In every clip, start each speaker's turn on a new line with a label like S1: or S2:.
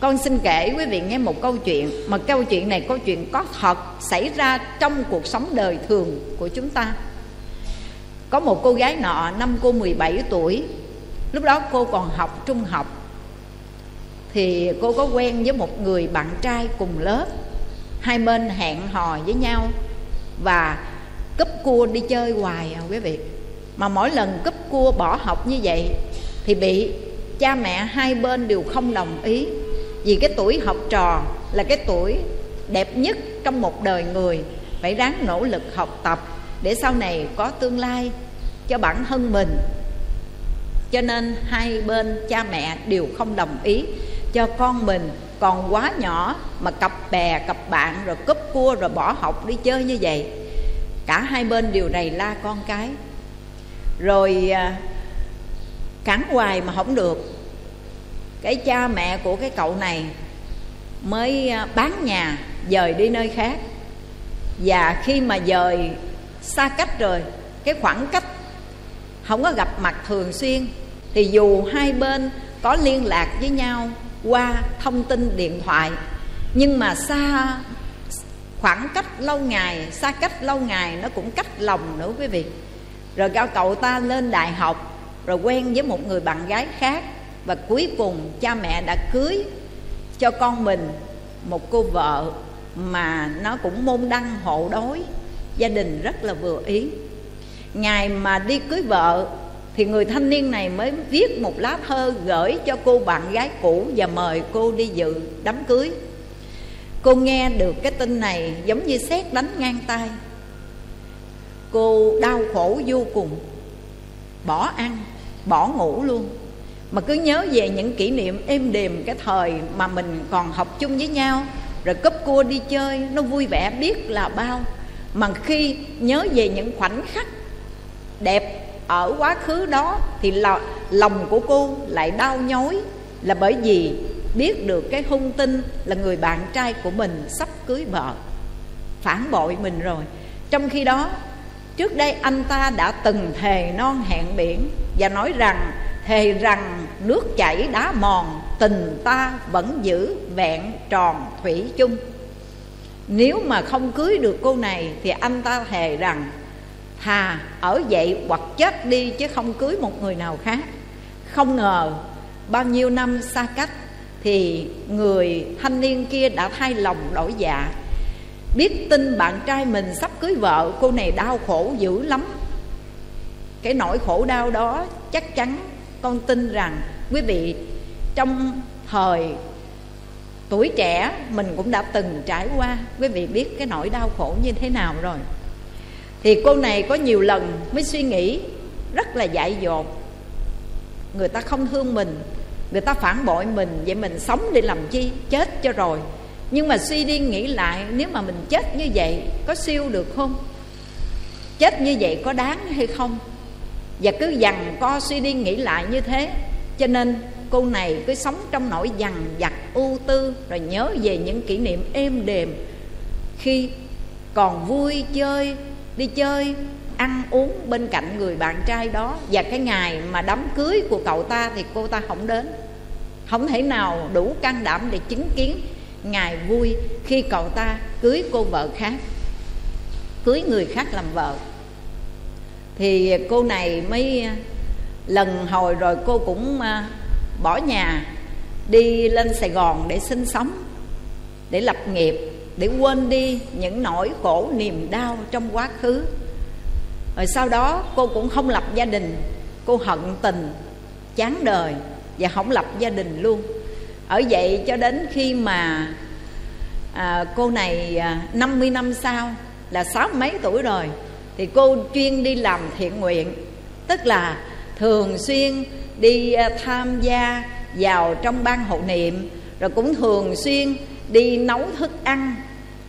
S1: con xin kể quý vị nghe một câu chuyện mà câu chuyện này câu chuyện có thật xảy ra trong cuộc sống đời thường của chúng ta. Có một cô gái nọ, năm cô 17 tuổi. Lúc đó cô còn học trung học. Thì cô có quen với một người bạn trai cùng lớp. Hai bên hẹn hò với nhau và cúp cua đi chơi hoài à quý vị. Mà mỗi lần cúp cua bỏ học như vậy thì bị cha mẹ hai bên đều không đồng ý vì cái tuổi học trò là cái tuổi đẹp nhất trong một đời người. Phải ráng nỗ lực học tập để sau này có tương lai cho bản thân mình. Cho nên hai bên cha mẹ đều không đồng ý cho con mình còn quá nhỏ mà cặp bè, cặp bạn rồi cúp cua rồi bỏ học đi chơi như vậy. Cả hai bên đều rầy la con cái. Rồi à, cắn hoài mà không được cái cha mẹ của cái cậu này mới à, bán nhà, dời đi nơi khác. Và khi mà dời xa cách rồi, cái khoảng cách không có gặp mặt thường xuyên, thì dù hai bên có liên lạc với nhau qua thông tin điện thoại, nhưng mà xa, khoảng cách lâu ngày, xa cách lâu ngày nó cũng cách lòng nữa quý vị. Rồi cao cậu ta lên đại học, rồi quen với một người bạn gái khác và cuối cùng cha mẹ đã cưới cho con mình một cô vợ mà nó cũng môn đăng hộ đối. Gia đình rất là vừa ý. Ngày mà đi cưới vợ, thì người thanh niên này mới viết một lá thơ gửi cho cô bạn gái cũ và mời cô đi dự đám cưới. Cô nghe được cái tin này giống như xét đánh ngang tay. Cô đau khổ vô cùng, bỏ ăn, bỏ ngủ luôn mà cứ nhớ về những kỷ niệm êm đềm cái thời mà mình còn học chung với nhau rồi cúp cua đi chơi nó vui vẻ biết là bao. Mà khi nhớ về những khoảnh khắc đẹp ở quá khứ đó thì là, lòng của cô lại đau nhói. Là bởi vì biết được cái hung tin là người bạn trai của mình sắp cưới vợ phản bội mình rồi. Trong khi đó trước đây anh ta đã từng thề non hẹn biển và nói rằng thề rằng nước chảy đá mòn, tình ta vẫn giữ vẹn tròn thủy chung. Nếu mà không cưới được cô này thì anh ta thề rằng thà ở vậy hoặc chết đi chứ không cưới một người nào khác. Không ngờ bao nhiêu năm xa cách thì người thanh niên kia đã thay lòng đổi dạ. Biết tin bạn trai mình sắp cưới vợ, cô này đau khổ dữ lắm. Cái nỗi khổ đau đó chắc chắn con tin rằng quý vị trong thời tuổi trẻ mình cũng đã từng trải qua. Quý vị biết cái nỗi đau khổ như thế nào rồi. Thì cô này có nhiều lần mới suy nghĩ rất là dại dột. Người ta không thương mình, người ta phản bội mình, vậy mình sống để làm chi? Chết cho rồi. Nhưng mà suy đi nghĩ lại, nếu mà mình chết như vậy, có siêu được không? Chết như vậy có đáng hay không? Và cứ dằn co suy đi nghĩ lại như thế. Cho nên cô này cứ sống trong nỗi dằn vặt, ưu tư, rồi nhớ về những kỷ niệm êm đềm. Khi còn vui chơi, đi chơi, ăn uống bên cạnh người bạn trai đó, và cái ngày mà đám cưới của cậu ta thì cô ta không đến. Không thể nào đủ can đảm để chứng kiến ngày vui khi cậu ta cưới cô vợ khác, cưới người khác làm vợ thì cô này mới à, lần hồi rồi cô cũng à, bỏ nhà đi lên sài gòn để sinh sống để lập nghiệp để quên đi những nỗi khổ niềm đau trong quá khứ. Rồi sau đó cô cũng không lập gia đình cô hận tình chán đời và không lập gia đình luôn. Ở vậy cho đến khi mà à, cô này à, 50 năm sau là sáu mấy tuổi rồi thì cô chuyên đi làm thiện nguyện. Tức là thường xuyên đi ờ, tham gia vào trong ban hộ niệm rồi cũng thường xuyên đi nấu thức ăn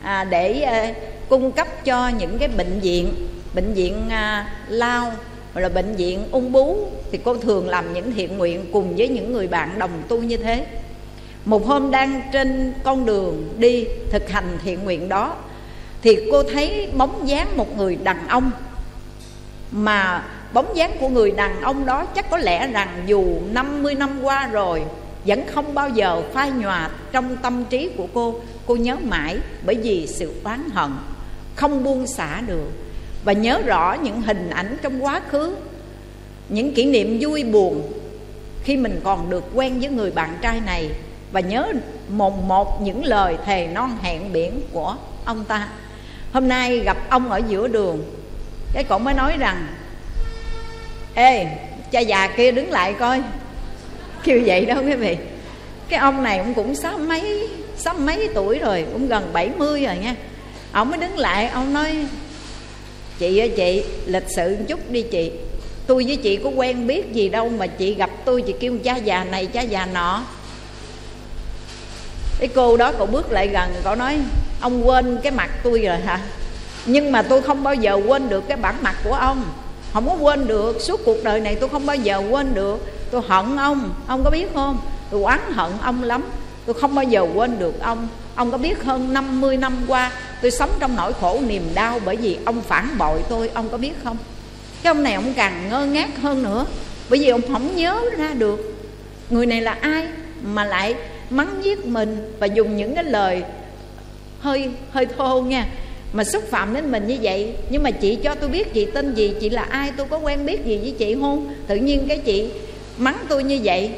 S1: à, để à, cung cấp cho những cái bệnh viện bệnh viện à, lao hoặc là bệnh viện ung bú. Thì cô thường làm những thiện nguyện cùng với những người bạn đồng tu như thế. Một hôm đang trên con đường đi thực hành thiện nguyện đó thì cô thấy bóng dáng một người đàn ông. Mà bóng dáng của người đàn ông đó chắc có lẽ rằng dù 50 năm qua rồi, vẫn không bao giờ phai nhòa trong tâm trí của cô. Cô nhớ mãi bởi vì sự oán hận, không buông xả được. Và nhớ rõ những hình ảnh trong quá khứ, những kỷ niệm vui buồn khi mình còn được quen với người bạn trai này. Và nhớ một một những lời thề non hẹn biển của ông ta hôm nay gặp ông ở giữa đường. Cái cậu mới nói rằng, ê, cha già kia đứng lại coi. Kêu vậy đó quý vị. Cái ông này ông cũng sáu mấy sáu mấy tuổi rồi, cũng gần 70 rồi nha. Ông mới đứng lại, ông nói, chị ơi, chị, lịch sự một chút đi chị. Tôi với chị có quen biết gì đâu mà chị gặp tôi, chị kêu cha già này, cha già nọ. Cái cô đó cậu bước lại gần, cậu nói ông quên cái mặt tôi rồi hả? Nhưng mà tôi không bao giờ quên được cái bản mặt của ông. Không có quên được. Suốt cuộc đời này tôi không bao giờ quên được. Tôi hận ông. Ông có biết không? Tôi oán hận ông lắm. Tôi không bao giờ quên được ông. Ông có biết hơn 50 năm qua tôi sống trong nỗi khổ niềm đau bởi vì ông phản bội tôi? Ông có biết không? Cái ông này ông càng ngơ ngác hơn nữa. Bởi vì ông không nhớ ra được. Người này là ai mà lại mắng giết mình và dùng những cái lời hơi hơi thô nha. Mà xúc phạm đến mình như vậy, nhưng mà chị cho tôi biết chị tên gì, chị là ai, tôi có quen biết gì với chị không? Tự nhiên cái chị mắng tôi như vậy.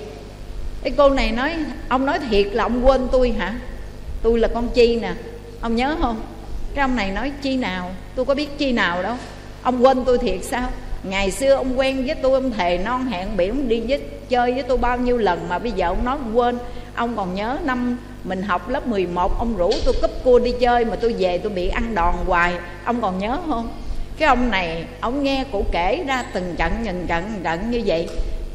S1: Cái cô này nói, ông nói thiệt là ông quên tôi hả? Tôi là con chi nè. Ông nhớ không? Cái ông này nói chi nào? Tôi có biết chi nào đâu. Ông quên tôi thiệt sao? Ngày xưa ông quen với tôi, ông thề non hẹn biển đi với chơi với tôi bao nhiêu lần mà bây giờ ông nói ông quên. Ông còn nhớ năm mình học lớp 11 ông rủ tôi cúp cua đi chơi mà tôi về tôi bị ăn đòn hoài. Ông còn nhớ không? Cái ông này ông nghe cụ kể ra từng trận nhìn trận trận như vậy.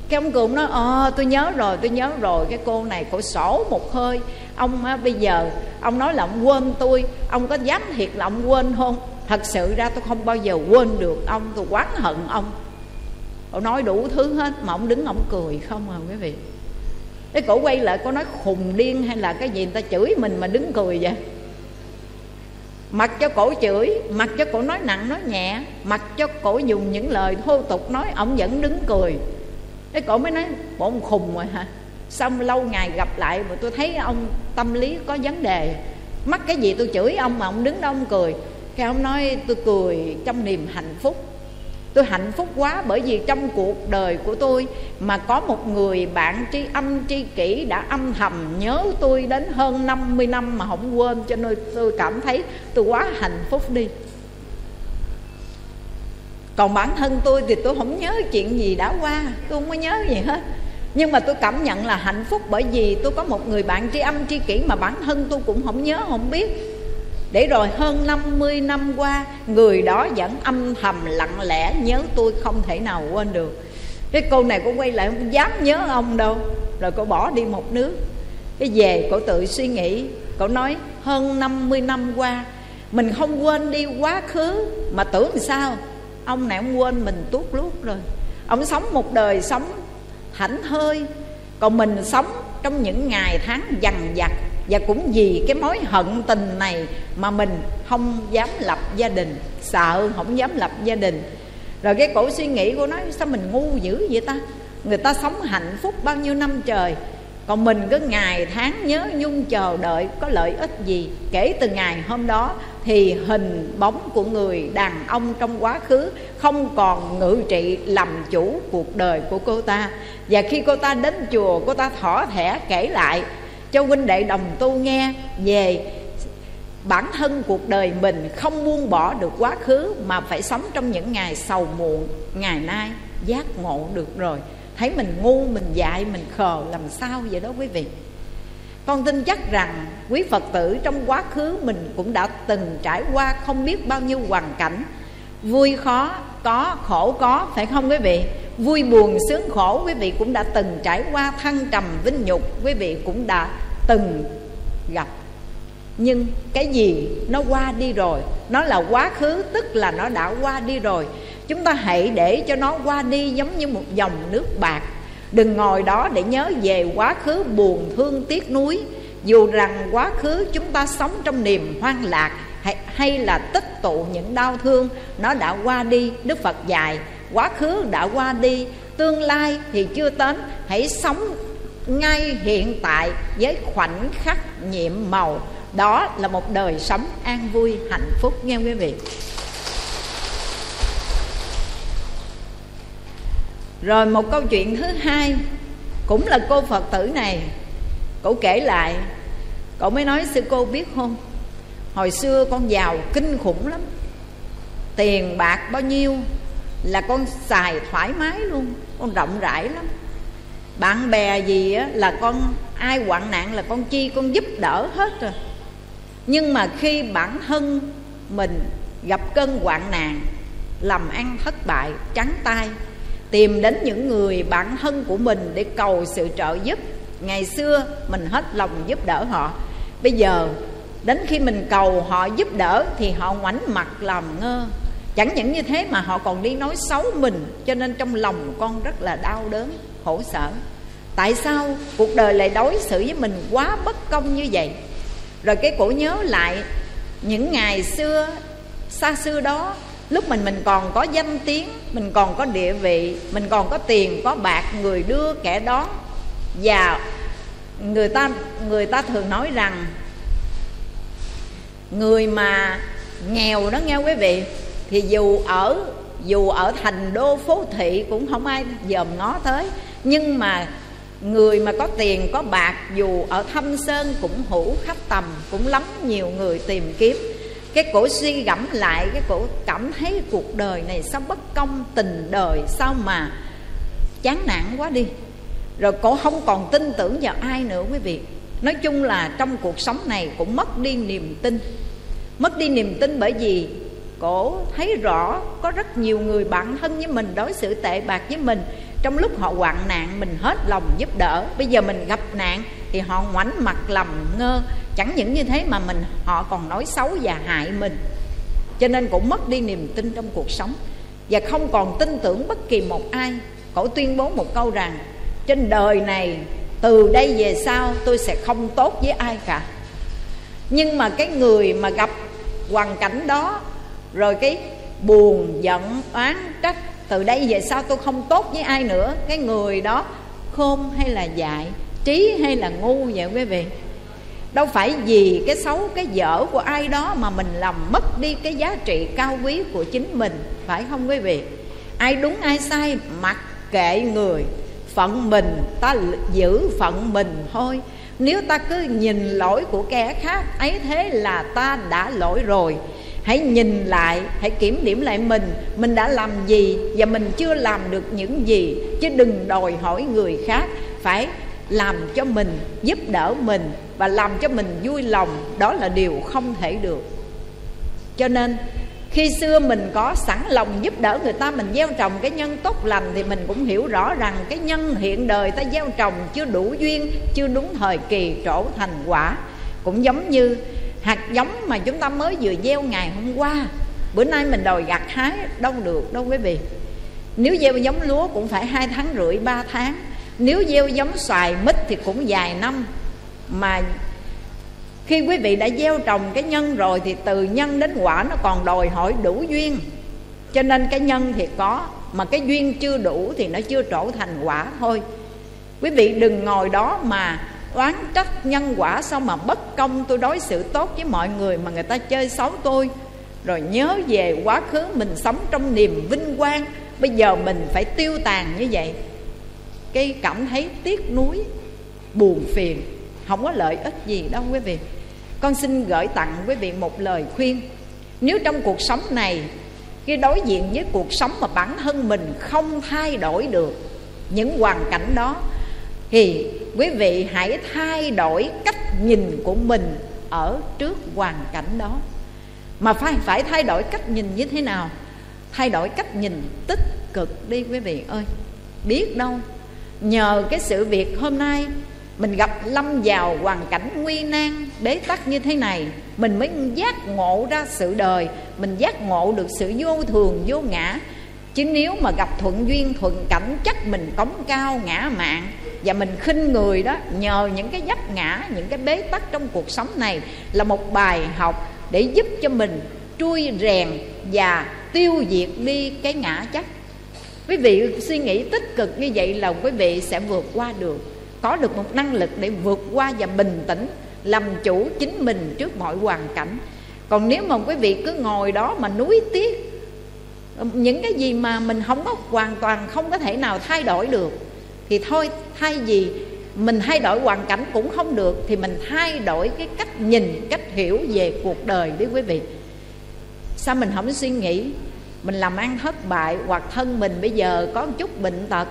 S1: Cái ông cường nói ờ tôi nhớ rồi tôi nhớ rồi cái cô này cổ sổ một hơi. Ông á, bây giờ ông nói là ông quên tôi. Ông có dám thiệt là ông quên không? Thật sự ra tôi không bao giờ quên được ông tôi quán hận ông. Ông nói đủ thứ hết mà ông đứng ông cười không à quý vị? Cái cổ quay lại có nói khùng điên hay là cái gì, người ta chửi mình mà đứng cười vậy. Mặc cho cổ chửi, mặc cho cổ nói nặng, nói nhẹ, mặc cho cổ dùng những lời thô tục nói, ông vẫn đứng cười. Cái cổ mới nói bộ ông khùng rồi hả? Xong lâu ngày gặp lại mà tôi thấy ông tâm lý có vấn đề. Mắc cái gì tôi chửi ông mà ông đứng đó ông cười. Cái ông nói, tôi cười trong niềm hạnh phúc tôi hạnh phúc quá bởi vì trong cuộc đời của tôi mà có một người bạn tri âm, tri kỷ đã âm thầm nhớ tôi đến hơn 50 năm mà không quên, cho nên tôi cảm thấy tôi quá hạnh phúc đi. Còn bản thân tôi thì tôi không nhớ chuyện gì đã qua, tôi không có nhớ gì hết. Nhưng mà tôi cảm nhận là hạnh phúc bởi vì tôi có một người bạn tri âm, tri kỷ mà bản thân tôi cũng không nhớ, không biết để rồi hơn 50 năm qua, Người đó vẫn âm thầm lặng lẽ Nhớ tôi không thể nào quên được. Cái cô này cô quay lại, không dám nhớ ông đâu. Rồi cô bỏ đi một nước. Cái về, cô tự suy nghĩ. Cô nói, hơn 50 năm qua, Mình không quên đi quá khứ, Mà tưởng sao? Ông này ông quên mình tuốt lút rồi. Ông sống một đời sống thảnh thơi Còn mình sống trong những ngày tháng dằn vặt và cũng vì cái mối hận tình này mà mình không dám lập gia đình, sợ không dám lập gia đình. Rồi cái cổ suy nghĩ của nó, sao mình ngu dữ vậy ta? Người ta sống hạnh phúc bao nhiêu năm trời, còn mình cứ ngày tháng nhớ nhung chờ đợi có lợi ích gì. Kể từ ngày hôm đó thì hình bóng của người đàn ông trong quá khứ không còn ngự trị làm chủ cuộc đời của cô ta. Và khi cô ta đến chùa, cô ta thỏ thẻ kể lại cho huynh đệ đồng tu nghe về bản thân cuộc đời mình không buông bỏ được quá khứ mà phải sống trong những ngày sầu muộn, ngày nay giác ngộ được rồi. Thấy mình ngu, mình dại, mình khờ, làm sao vậy đó quý vị? Con tin chắc rằng quý phật tử trong quá khứ mình cũng đã từng trải qua không biết bao nhiêu hoàn cảnh vui khó, có, khổ có, phải không quý vị? Vui buồn, sướng khổ, quý vị cũng đã từng trải qua thăng trầm vinh nhục, quý vị cũng đã từng gặp. Nhưng cái gì nó qua đi rồi? Nó là quá khứ, tức là nó đã qua đi rồi. Chúng ta hãy để cho nó qua đi giống như một dòng nước bạc. Đừng ngồi đó để nhớ về quá khứ buồn, thương tiếc nuối. Dù rằng quá khứ chúng ta sống trong niềm hoang lạc hay, hay là tích tụ những đau thương nó đã qua đi đức phật dạy quá khứ đã qua đi tương lai thì chưa đến hãy sống ngay hiện tại với khoảnh khắc nhiệm màu. Đó là một đời sống an vui hạnh phúc nghe quý vị? Rồi một câu chuyện thứ hai cũng là cô phật tử này cậu kể lại cậu mới nói sư cô biết không? Hồi xưa con giàu kinh khủng lắm. Tiền bạc bao nhiêu là con xài thoải mái luôn con rộng rãi lắm. Bạn bè gì á, là con ai hoạn nạn là con chi con giúp đỡ hết rồi. Nhưng mà khi bản thân mình gặp cơn hoạn nạn làm ăn thất bại trắng tay tìm đến những người bạn thân của mình để cầu sự trợ giúp. Ngày xưa mình hết lòng giúp đỡ họ. Bây giờ đến khi mình cầu họ giúp đỡ thì họ ngoảnh mặt làm ngơ. Chẳng những như thế mà họ còn đi nói xấu mình, cho nên trong lòng con rất là đau đớn, khổ sở. Tại sao cuộc đời lại đối xử với mình quá bất công như vậy? Rồi cái cổ nhớ lại những ngày xưa, xa xưa đó, lúc mình mình còn có danh tiếng, mình còn có địa vị, mình còn có tiền, có bạc, người đưa kẻ đón. Và người ta người ta thường nói rằng người mà nghèo đó, nghe quý vị? Thì dù ở dù ở thành đô phố thị cũng không ai dòm ngó tới. Nhưng mà người mà có tiền, có bạc, dù ở thâm sơn cũng hữu khắp tầm, cũng lắm nhiều người tìm kiếm. Cái cổ suy gẫm lại, cái cổ cảm thấy cuộc đời này sao bất công, tình đời sao mà chán nản quá đi. Rồi cổ không còn tin tưởng vào ai nữa, quý vị. Nói chung là trong cuộc sống này cũng mất đi niềm tin mất đi niềm tin bởi vì cổ thấy rõ có rất nhiều người bạn thân với mình đối xử tệ bạc với mình. Trong lúc họ hoạn nạn, mình hết lòng giúp đỡ. Bây giờ mình gặp nạn thì họ ngoảnh mặt lầm ngơ. Chẳng những như thế mà mình, họ còn nói xấu và hại mình. Cho nên cũng mất đi niềm tin trong cuộc sống. Và không còn tin tưởng bất kỳ một ai. Cổ tuyên bố một câu rằng, trên đời này, từ đây về sau tôi sẽ không tốt với ai cả. Nhưng mà cái người mà gặp hoàn cảnh đó. Rồi cái buồn, giận, oán trách, từ đây về sau tôi không tốt với ai nữa. Cái người đó khôn hay là dại, trí hay là ngu vậy quý vị? Đâu phải vì cái xấu, cái dở của ai đó mà mình làm mất đi cái giá trị cao quý của chính mình, phải không quý vị? Ai đúng, ai sai, mặc kệ người. Phận mình, ta giữ phận mình thôi nếu ta cứ nhìn lỗi của kẻ khác, ấy thế là ta đã lỗi rồi. Hãy nhìn lại, hãy kiểm điểm lại mình. Mình đã làm gì và mình chưa làm được những gì, chứ đừng đòi hỏi người khác. Phải làm cho mình, giúp đỡ mình và làm cho mình vui lòng. Đó là điều không thể được. Cho nên khi xưa mình có sẵn lòng giúp đỡ người ta, mình gieo trồng cái nhân tốt lành thì mình cũng hiểu rõ rằng cái nhân hiện đời ta gieo trồng chưa đủ duyên, chưa đúng thời kỳ trổ thành quả. Cũng giống như hạt giống mà chúng ta mới vừa gieo ngày hôm qua. Bữa nay mình đòi gặt hái, đâu được đâu quý vị. Nếu gieo giống lúa cũng phải hai tháng rưỡi, ba tháng. Nếu gieo giống xoài mít thì cũng vài năm. Mà khi quý vị đã gieo trồng cái nhân rồi thì từ nhân đến quả nó còn đòi hỏi đủ duyên. Cho nên cái nhân thì có, mà cái duyên chưa đủ thì nó chưa trổ thành quả thôi. Quý vị đừng ngồi đó mà oán trách nhân quả sao mà bất công. Tôi đối xử tốt với mọi người mà người ta chơi xấu tôi. Rồi nhớ về quá khứ mình sống trong niềm vinh quang. Bây giờ mình phải tiêu tàn như vậy. Cái cảm thấy tiếc nuối, buồn phiền, không có lợi ích gì đâu quý vị con xin gửi tặng quý vị một lời khuyên. Nếu trong cuộc sống này khi đối diện với cuộc sống mà bản thân mình không thay đổi được những hoàn cảnh đó, thì quý vị hãy thay đổi cách nhìn của mình ở trước hoàn cảnh đó. Mà phải phải thay đổi cách nhìn như thế nào? Thay đổi cách nhìn tích cực đi quý vị ơi. Biết đâu, nhờ cái sự việc hôm nay mình gặp lâm vào hoàn cảnh nguy nan, bế tắc như thế này, mình mới giác ngộ ra sự đời, mình giác ngộ được sự vô thường, vô ngã. Chứ nếu mà gặp thuận duyên, thuận cảnh, chắc mình cống cao, ngã mạng. Và mình khinh người đó, nhờ những cái vấp ngã, những cái bế tắc trong cuộc sống này là một bài học để giúp cho mình trui rèn và tiêu diệt đi cái ngã chắc. Quý vị suy nghĩ tích cực như vậy là quý vị sẽ vượt qua được có được một năng lực để vượt qua và bình tĩnh, làm chủ chính mình trước mọi hoàn cảnh. Còn nếu mà quý vị cứ ngồi đó mà nuối tiếc, những cái gì mà mình không có, hoàn toàn không có thể nào thay đổi được, thì thôi, thay vì mình thay đổi hoàn cảnh cũng không được, thì mình thay đổi cái cách nhìn, cách hiểu về cuộc đời đi quý vị. Sao mình không suy nghĩ, mình làm ăn thất bại hoặc thân mình bây giờ có một chút bệnh tật,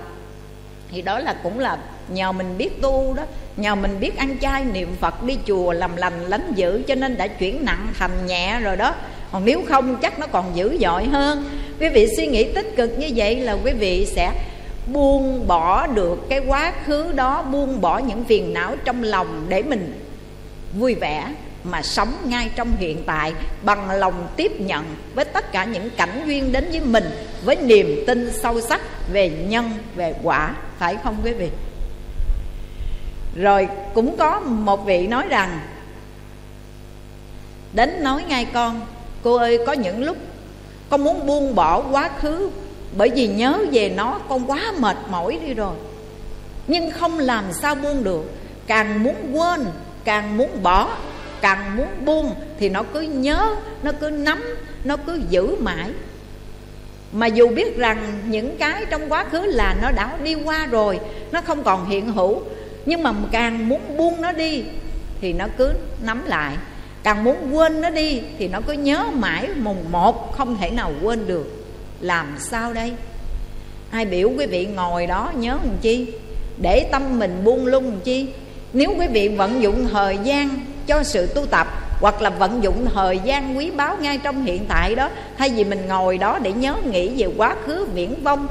S1: thì đó là cũng là nhờ mình biết tu đó, nhờ mình biết ăn chay, niệm phật, đi chùa làm lành, lánh dữ, cho nên đã chuyển nặng thành nhẹ rồi đó. Còn nếu không, chắc nó còn dữ dội hơn. Quý vị suy nghĩ tích cực như vậy là quý vị sẽ buông bỏ được cái quá khứ đó, buông bỏ những phiền não trong lòng để mình vui vẻ mà sống ngay trong hiện tại, bằng lòng tiếp nhận với tất cả những cảnh duyên đến với mình, với niềm tin sâu sắc về nhân, về quả. Phải không quý vị? Rồi cũng có một vị nói rằng, đến nói ngay con, cô ơi, có những lúc con muốn buông bỏ quá khứ bởi vì nhớ về nó, con quá mệt mỏi đi rồi. Nhưng không làm sao buông được, càng muốn quên, càng muốn bỏ, càng muốn buông thì nó cứ nhớ, nó cứ nắm, nó cứ giữ mãi. Mà dù biết rằng những cái trong quá khứ là nó đã đi qua rồi, nó không còn hiện hữu nhưng mà càng muốn buông nó đi thì nó cứ nắm lại. Càng muốn quên nó đi thì nó cứ nhớ mãi mùng một, không thể nào quên được. Làm sao đây? Ai biểu quý vị ngồi đó nhớ làm chi? Để tâm mình buông lung làm chi? Nếu quý vị vận dụng thời gian cho sự tu tập hoặc là vận dụng thời gian quý báu ngay trong hiện tại đó, thay vì mình ngồi đó để nhớ nghĩ về quá khứ viễn vông,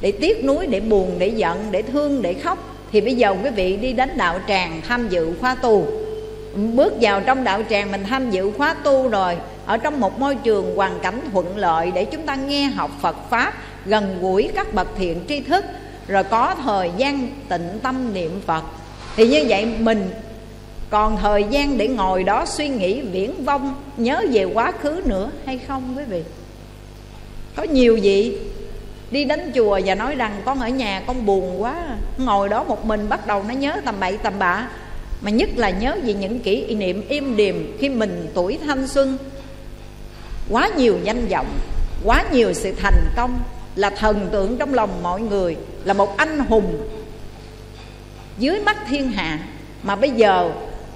S1: để tiếc nuối, để buồn, để giận, để thương, để khóc thì bây giờ quý vị đi đến đạo tràng tham dự khóa tu. Bước vào trong đạo tràng mình tham dự khóa tu rồi, ở trong một môi trường hoàn cảnh thuận lợi để chúng ta nghe học Phật pháp, gần gũi các bậc thiện tri thức, rồi có thời gian tịnh tâm niệm Phật. Thì như vậy mình còn thời gian để ngồi đó suy nghĩ viễn vong nhớ về quá khứ nữa hay không quý vị? Có nhiều vị đi đến chùa và nói rằng, con ở nhà con buồn quá, ngồi đó một mình. Bắt đầu nó nhớ tầm bậy tầm bạ. Mà nhất là nhớ về những kỷ niệm im điềm khi mình tuổi thanh xuân. Quá nhiều danh vọng, quá nhiều sự thành công là thần tượng trong lòng mọi người, là một anh hùng dưới mắt thiên hạ. Mà bây giờ,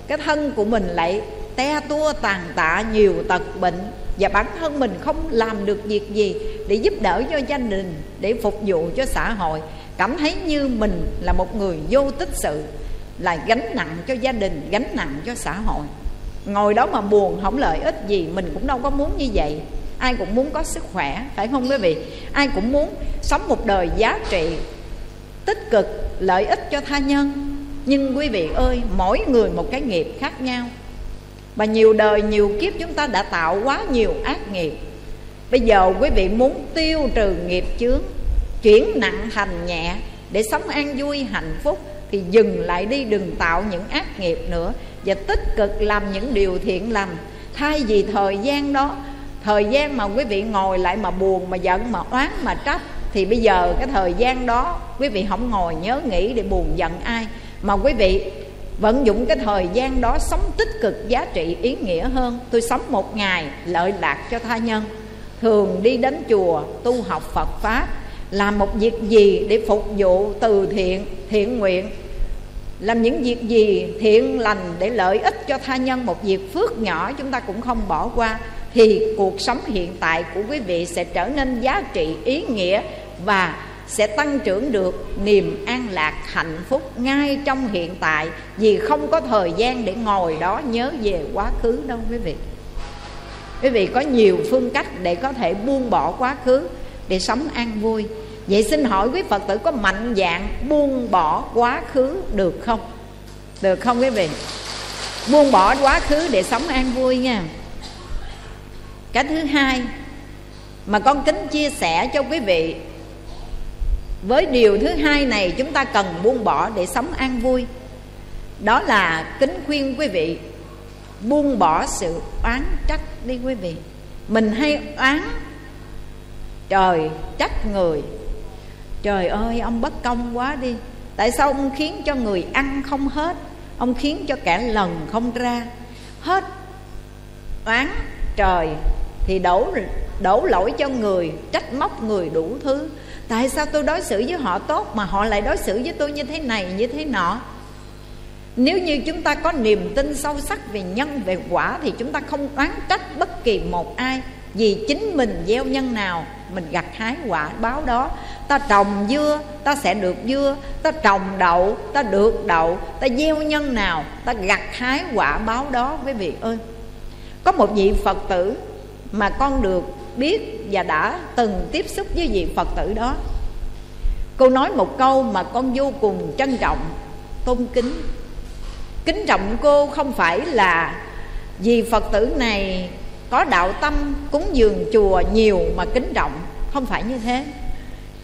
S1: cái thân của mình lại te tua tàn tạ nhiều tật bệnh và bản thân mình không làm được việc gì để giúp đỡ cho gia đình, để phục vụ cho xã hội. Cảm thấy như mình là một người vô tích sự, là gánh nặng cho gia đình, gánh nặng cho xã hội. Ngồi đó mà buồn không lợi ích gì, mình cũng đâu có muốn như vậy. Ai cũng muốn có sức khỏe, phải không quý vị? Ai cũng muốn sống một đời giá trị tích cực, lợi ích cho tha nhân. Nhưng quý vị ơi, mỗi người một cái nghiệp khác nhau. Mà nhiều đời nhiều kiếp chúng ta đã tạo quá nhiều ác nghiệp. Bây giờ quý vị muốn tiêu trừ nghiệp chướng, chuyển nặng thành nhẹ để sống an vui, hạnh phúc, thì dừng lại đi, đừng tạo những ác nghiệp nữa. Và tích cực làm những điều thiện lành. Thay vì thời gian đó, thời gian mà quý vị ngồi lại mà buồn, mà giận, mà oán, mà trách, thì bây giờ cái thời gian đó quý vị không ngồi nhớ nghĩ để buồn giận ai. Mà quý vị vận dụng cái thời gian đó sống tích cực, giá trị, ý nghĩa hơn. Tôi sống một ngày, lợi lạc cho tha nhân. Thường đi đến chùa, tu học phật pháp, làm một việc gì để phục vụ từ thiện thiện nguyện. Làm những việc gì thiện lành để lợi ích cho tha nhân, một việc phước nhỏ chúng ta cũng không bỏ qua. Thì cuộc sống hiện tại của quý vị sẽ trở nên giá trị, ý nghĩa và sẽ tăng trưởng được niềm an lạc hạnh phúc ngay trong hiện tại vì không có thời gian để ngồi đó nhớ về quá khứ đâu, quý vị. Quý vị có nhiều phương cách để có thể buông bỏ quá khứ để sống an vui. Vậy xin hỏi quý phật tử có mạnh dạng buông bỏ quá khứ được không? Được không, quý vị? Buông bỏ quá khứ để sống an vui nha. Cái thứ hai mà con kính chia sẻ cho quý vị với điều thứ hai này chúng ta cần buông bỏ để sống an vui. Đó là kính khuyên quý vị buông bỏ sự oán trách đi quý vị. Mình hay oán, trời, trách người. Trời ơi, ông bất công quá đi. Tại sao ông khiến cho người ăn không hết? Ông khiến cho kẻ lần không ra. Hết oán trời thì đổ đổ lỗi cho người, trách móc người đủ thứ tại sao tôi đối xử với họ tốt mà họ lại đối xử với tôi như thế này, như thế nọ? Nếu như chúng ta có niềm tin sâu sắc về nhân, về quả, thì chúng ta không oán trách bất kỳ một ai. Vì chính mình gieo nhân nào, mình gặt hái quả báo đó. Ta trồng dưa, ta sẽ được dưa. Ta trồng đậu, ta được đậu. Ta gieo nhân nào, ta gặt hái quả báo đó. Quý vị ơi, có một vị phật tử mà con được biết và đã từng tiếp xúc với vị phật tử đó. Cô nói một câu mà con vô cùng trân trọng, tôn kính. Kính trọng cô không phải là vì phật tử này có đạo tâm cúng dường chùa nhiều mà kính trọng, không phải như thế,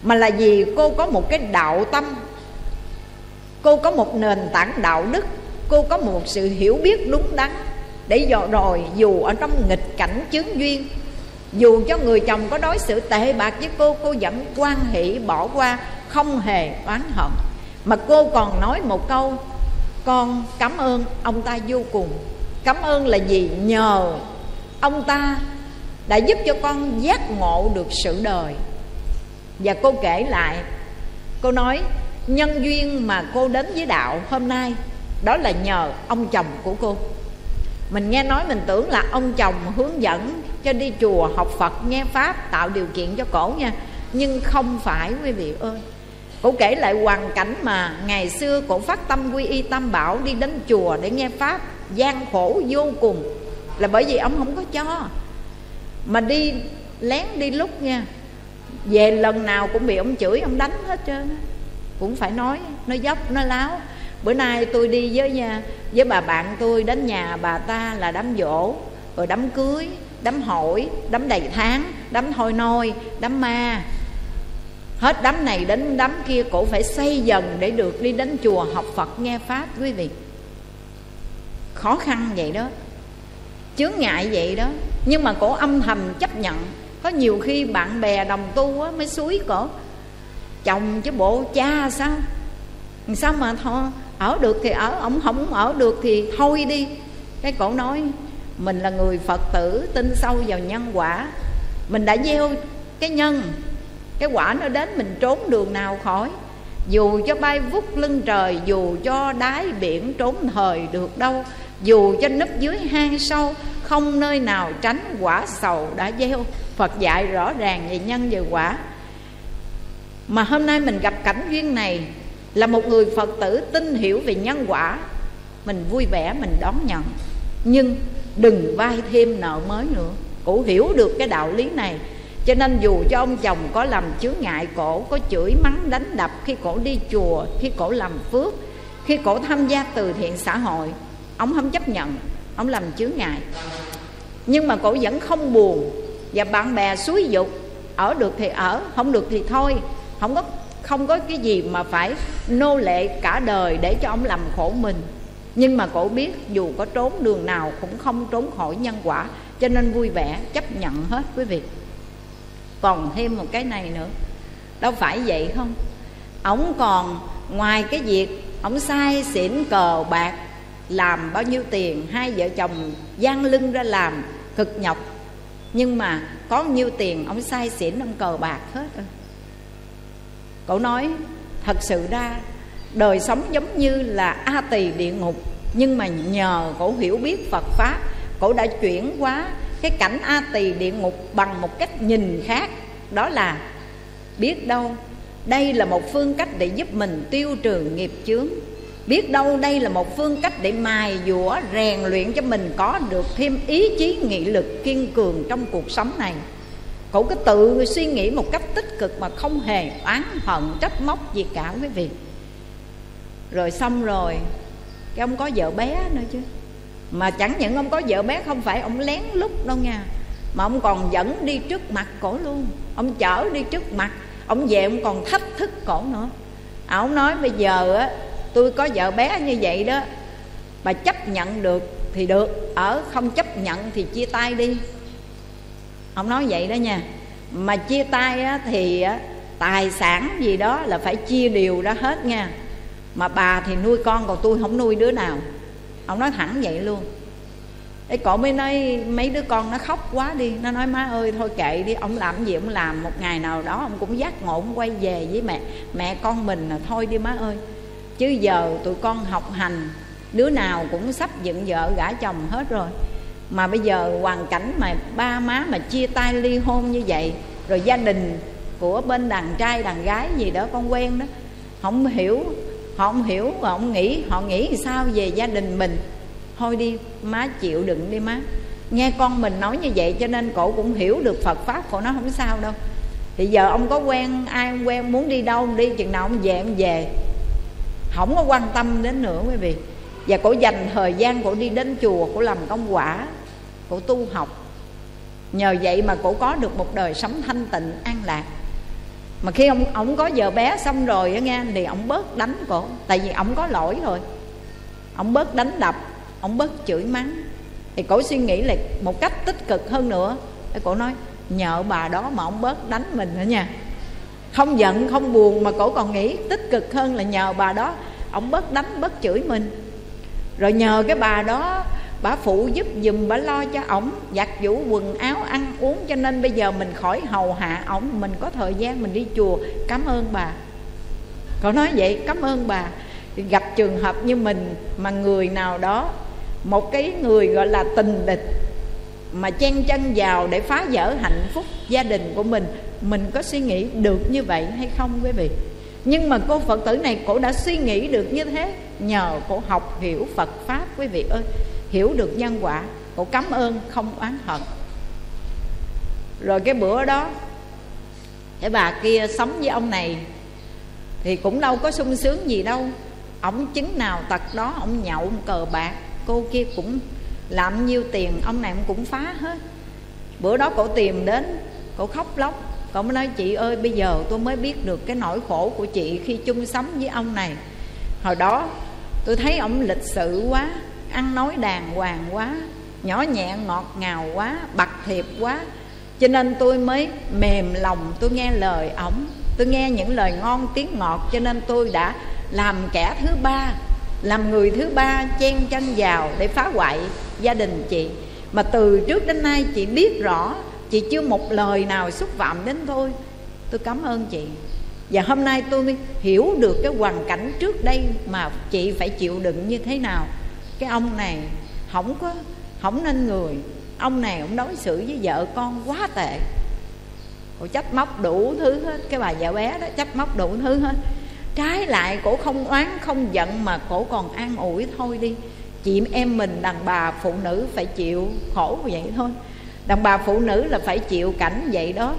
S1: mà là vì cô có một cái đạo tâm, cô có một nền tảng đạo đức, cô có một sự hiểu biết đúng đắn để dò rồi dù ở trong nghịch cảnh chướng duyên dù cho người chồng có đối xử tệ bạc với cô cô vẫn quan hỷ bỏ qua, không hề oán hận. Mà cô còn nói một câu, con cảm ơn ông ta vô cùng. Cảm ơn là gì? Nhờ ông ta đã giúp cho con giác ngộ được sự đời. Và cô kể lại, cô nói, nhân duyên mà cô đến với đạo hôm nay, đó là nhờ ông chồng của cô. Mình nghe nói mình tưởng là ông chồng hướng dẫn cho đi chùa học phật, nghe pháp, tạo điều kiện cho cổ nha. Nhưng không phải, quý vị ơi. Cổ kể lại hoàn cảnh mà ngày xưa cổ phát tâm quy y tam bảo đi đến chùa để nghe pháp, gian khổ vô cùng. Là bởi vì ông không có cho. Mà đi, lén đi lúc nha, về lần nào cũng bị ông chửi, ông đánh hết trơn cũng phải nói, nó dốc, nó láo. Bữa nay tôi đi với nhà với bà bạn tôi đến nhà bà ta là đám dỗ rồi đám cưới đám hội đám đầy tháng đám thôi nôi đám ma. Hết đám này đến đám kia cổ phải xây dần để được đi đến chùa học phật nghe pháp quý vị. Khó khăn vậy đó. Chướng ngại vậy đó. Nhưng mà cổ âm thầm chấp nhận. Có nhiều khi bạn bè đồng tu á, mới suối cổ. Chồng chứ bộ cha sao? Sao mà thôi ở được thì ở ông không ở được thì thôi đi. Cái cổ nói mình là người phật tử, tin sâu vào nhân quả. Mình đã gieo cái nhân, cái quả nó đến mình trốn đường nào khỏi. Dù cho bay vút lưng trời, dù cho đáy biển trốn thời được đâu, dù cho nấp dưới hang sâu, không nơi nào tránh quả sầu đã gieo. Phật dạy rõ ràng về nhân về quả. Mà hôm nay mình gặp cảnh duyên này, là một người phật tử tin hiểu về nhân quả. Mình vui vẻ, mình đón nhận. Nhưng đừng vay thêm nợ mới nữa. Cụ hiểu được cái đạo lý này. Cho nên dù cho ông chồng có làm chướng ngại cổ, có chửi mắng đánh đập, khi cổ đi chùa, khi cổ làm phước, khi cổ tham gia từ thiện xã hội, ông không chấp nhận, ông làm chướng ngại. Nhưng mà cổ vẫn không buồn. Và bạn bè xúi dục, ở được thì ở, không được thì thôi. Không có không có cái gì mà phải nô lệ cả đời để cho ông làm khổ mình nhưng mà cổ biết dù có trốn đường nào cũng không trốn khỏi nhân quả, cho nên vui vẻ chấp nhận hết quý vị. Còn thêm một cái này nữa, đâu phải vậy không? Ổng còn ngoài cái việc ổng sai xỉn cờ bạc, làm bao nhiêu tiền, hai vợ chồng gian lưng ra làm cực nhọc. Nhưng mà có nhiêu tiền ông sai xỉn ông cờ bạc hết rồi. Cậu nói thật sự ra đời sống giống như là a tỳ địa ngục. Nhưng mà nhờ cổ hiểu biết phật pháp, cổ đã chuyển hóa cái cảnh a tỳ địa ngục bằng một cách nhìn khác. Đó là, biết đâu đây là một phương cách để giúp mình tiêu trừ nghiệp chướng. Biết đâu đây là một phương cách để mài dũa, rèn luyện cho mình có được thêm ý chí, nghị lực, kiên cường trong cuộc sống này. Cậu cứ tự suy nghĩ một cách tích cực mà không hề oán hận, trách móc gì cả quý vị rồi xong rồi. Cái ông có vợ bé nữa chứ. Mà chẳng những ông có vợ bé không phải ông lén lút đâu nha. Mà ông còn dẫn đi trước mặt cổ luôn. Ông chở đi trước mặt. Ông về ông còn thách thức cổ nữa. À, ông nói bây giờ á tôi có vợ bé như vậy đó bà chấp nhận được thì được. Ở không chấp nhận thì chia tay đi. Ông nói vậy đó nha. Mà chia tay á, thì á, tài sản gì đó là phải chia đều ra hết nha mà bà thì nuôi con, còn tôi không nuôi đứa nào. Ông nói thẳng vậy luôn. Ê cổ mới nói mấy đứa con nó khóc quá đi. Nó nói, má ơi, thôi kệ đi, Ông làm gì ông làm, Một ngày nào đó ông cũng giác ngộ, ông quay về với mẹ Mẹ con mình là thôi đi, má ơi. Chứ giờ tụi con học hành, Đứa nào cũng sắp dựng vợ gả chồng hết rồi. Mà bây giờ hoàn cảnh mà ba má mà chia tay ly hôn như vậy, Rồi gia đình của bên đàn trai, đàn gái gì đó, con quen đó, Không hiểu Họ không hiểu và không nghĩ. Họ nghĩ sao? Về gia đình mình. Thôi đi, má chịu đựng đi má. Nghe con mình nói như vậy cho nên cổ cũng hiểu được phật pháp, cổ nó không sao đâu. Thì giờ ông có quen ai ông quen, muốn đi đâu đi, chừng nào ông về ông về. Không có quan tâm đến nữa quý vị. Và cổ dành thời gian cổ đi đến chùa, cổ làm công quả, cổ tu học. Nhờ vậy mà cổ có được một đời sống thanh tịnh, an lạc mà khi ông ông có giờ bé xong rồi á nghe, thì ông bớt đánh cổ. Tại vì ông có lỗi rồi ông bớt đánh đập, ông bớt chửi mắng. Thì cổ suy nghĩ là một cách tích cực hơn nữa cổ nói, nhờ bà đó mà ông bớt đánh mình nữa nha. Không giận, không buồn mà cổ còn nghĩ tích cực hơn là nhờ bà đó, ông bớt đánh, bớt chửi mình. Rồi nhờ cái bà đó bà phụ giúp giùm bà lo cho ổng. Giặt giũ quần áo ăn uống, cho nên bây giờ mình khỏi hầu hạ ổng. Mình có thời gian mình đi chùa. Cảm ơn bà. Cậu nói vậy, cảm ơn bà. Gặp trường hợp như mình mà người nào đó, một cái người gọi là tình địch, mà chen chân vào để phá vỡ hạnh phúc gia đình của mình mình có suy nghĩ được như vậy hay không, quý vị? Nhưng mà cô phật tử này, cổ đã suy nghĩ được như thế, nhờ cổ học hiểu phật pháp, quý vị ơi hiểu được nhân quả cổ cảm ơn, không oán hận. Rồi cái bữa đó, cái bà kia sống với ông này thì cũng đâu có sung sướng gì đâu. Ổng chứng nào tật đó, ổng nhậu ông cờ bạc, cô kia cũng làm nhiêu tiền, ông này cũng phá hết. Bữa đó cổ tìm đến cổ khóc lóc, cậu mới nói, chị ơi, bây giờ tôi mới biết được cái nỗi khổ của chị khi chung sống với ông này. Hồi đó tôi thấy ông lịch sự quá ăn nói đàng hoàng quá, nhỏ nhẹ ngọt ngào quá, bạc thiệp quá. Cho nên tôi mới mềm lòng tôi nghe lời ổng. Tôi nghe những lời ngon tiếng ngọt, cho nên tôi đã làm kẻ thứ ba, làm người thứ ba chen chân vào để phá hoại gia đình chị. Mà từ trước đến nay chị biết rõ, chị chưa một lời nào xúc phạm đến tôi. Tôi cảm ơn chị. Và hôm nay tôi mới hiểu được cái hoàn cảnh trước đây mà chị phải chịu đựng như thế nào cái ông này không có, không nên người. Ông này ông đối xử với vợ con quá tệ. Cổ trách móc đủ thứ hết. Cái bà vợ bé đó trách móc đủ thứ hết. Trái lại cổ không oán, không giận mà cổ còn an ủi thôi đi. Chị em mình đàn bà phụ nữ phải chịu khổ vậy thôi. Đàn bà phụ nữ là phải chịu cảnh vậy đó.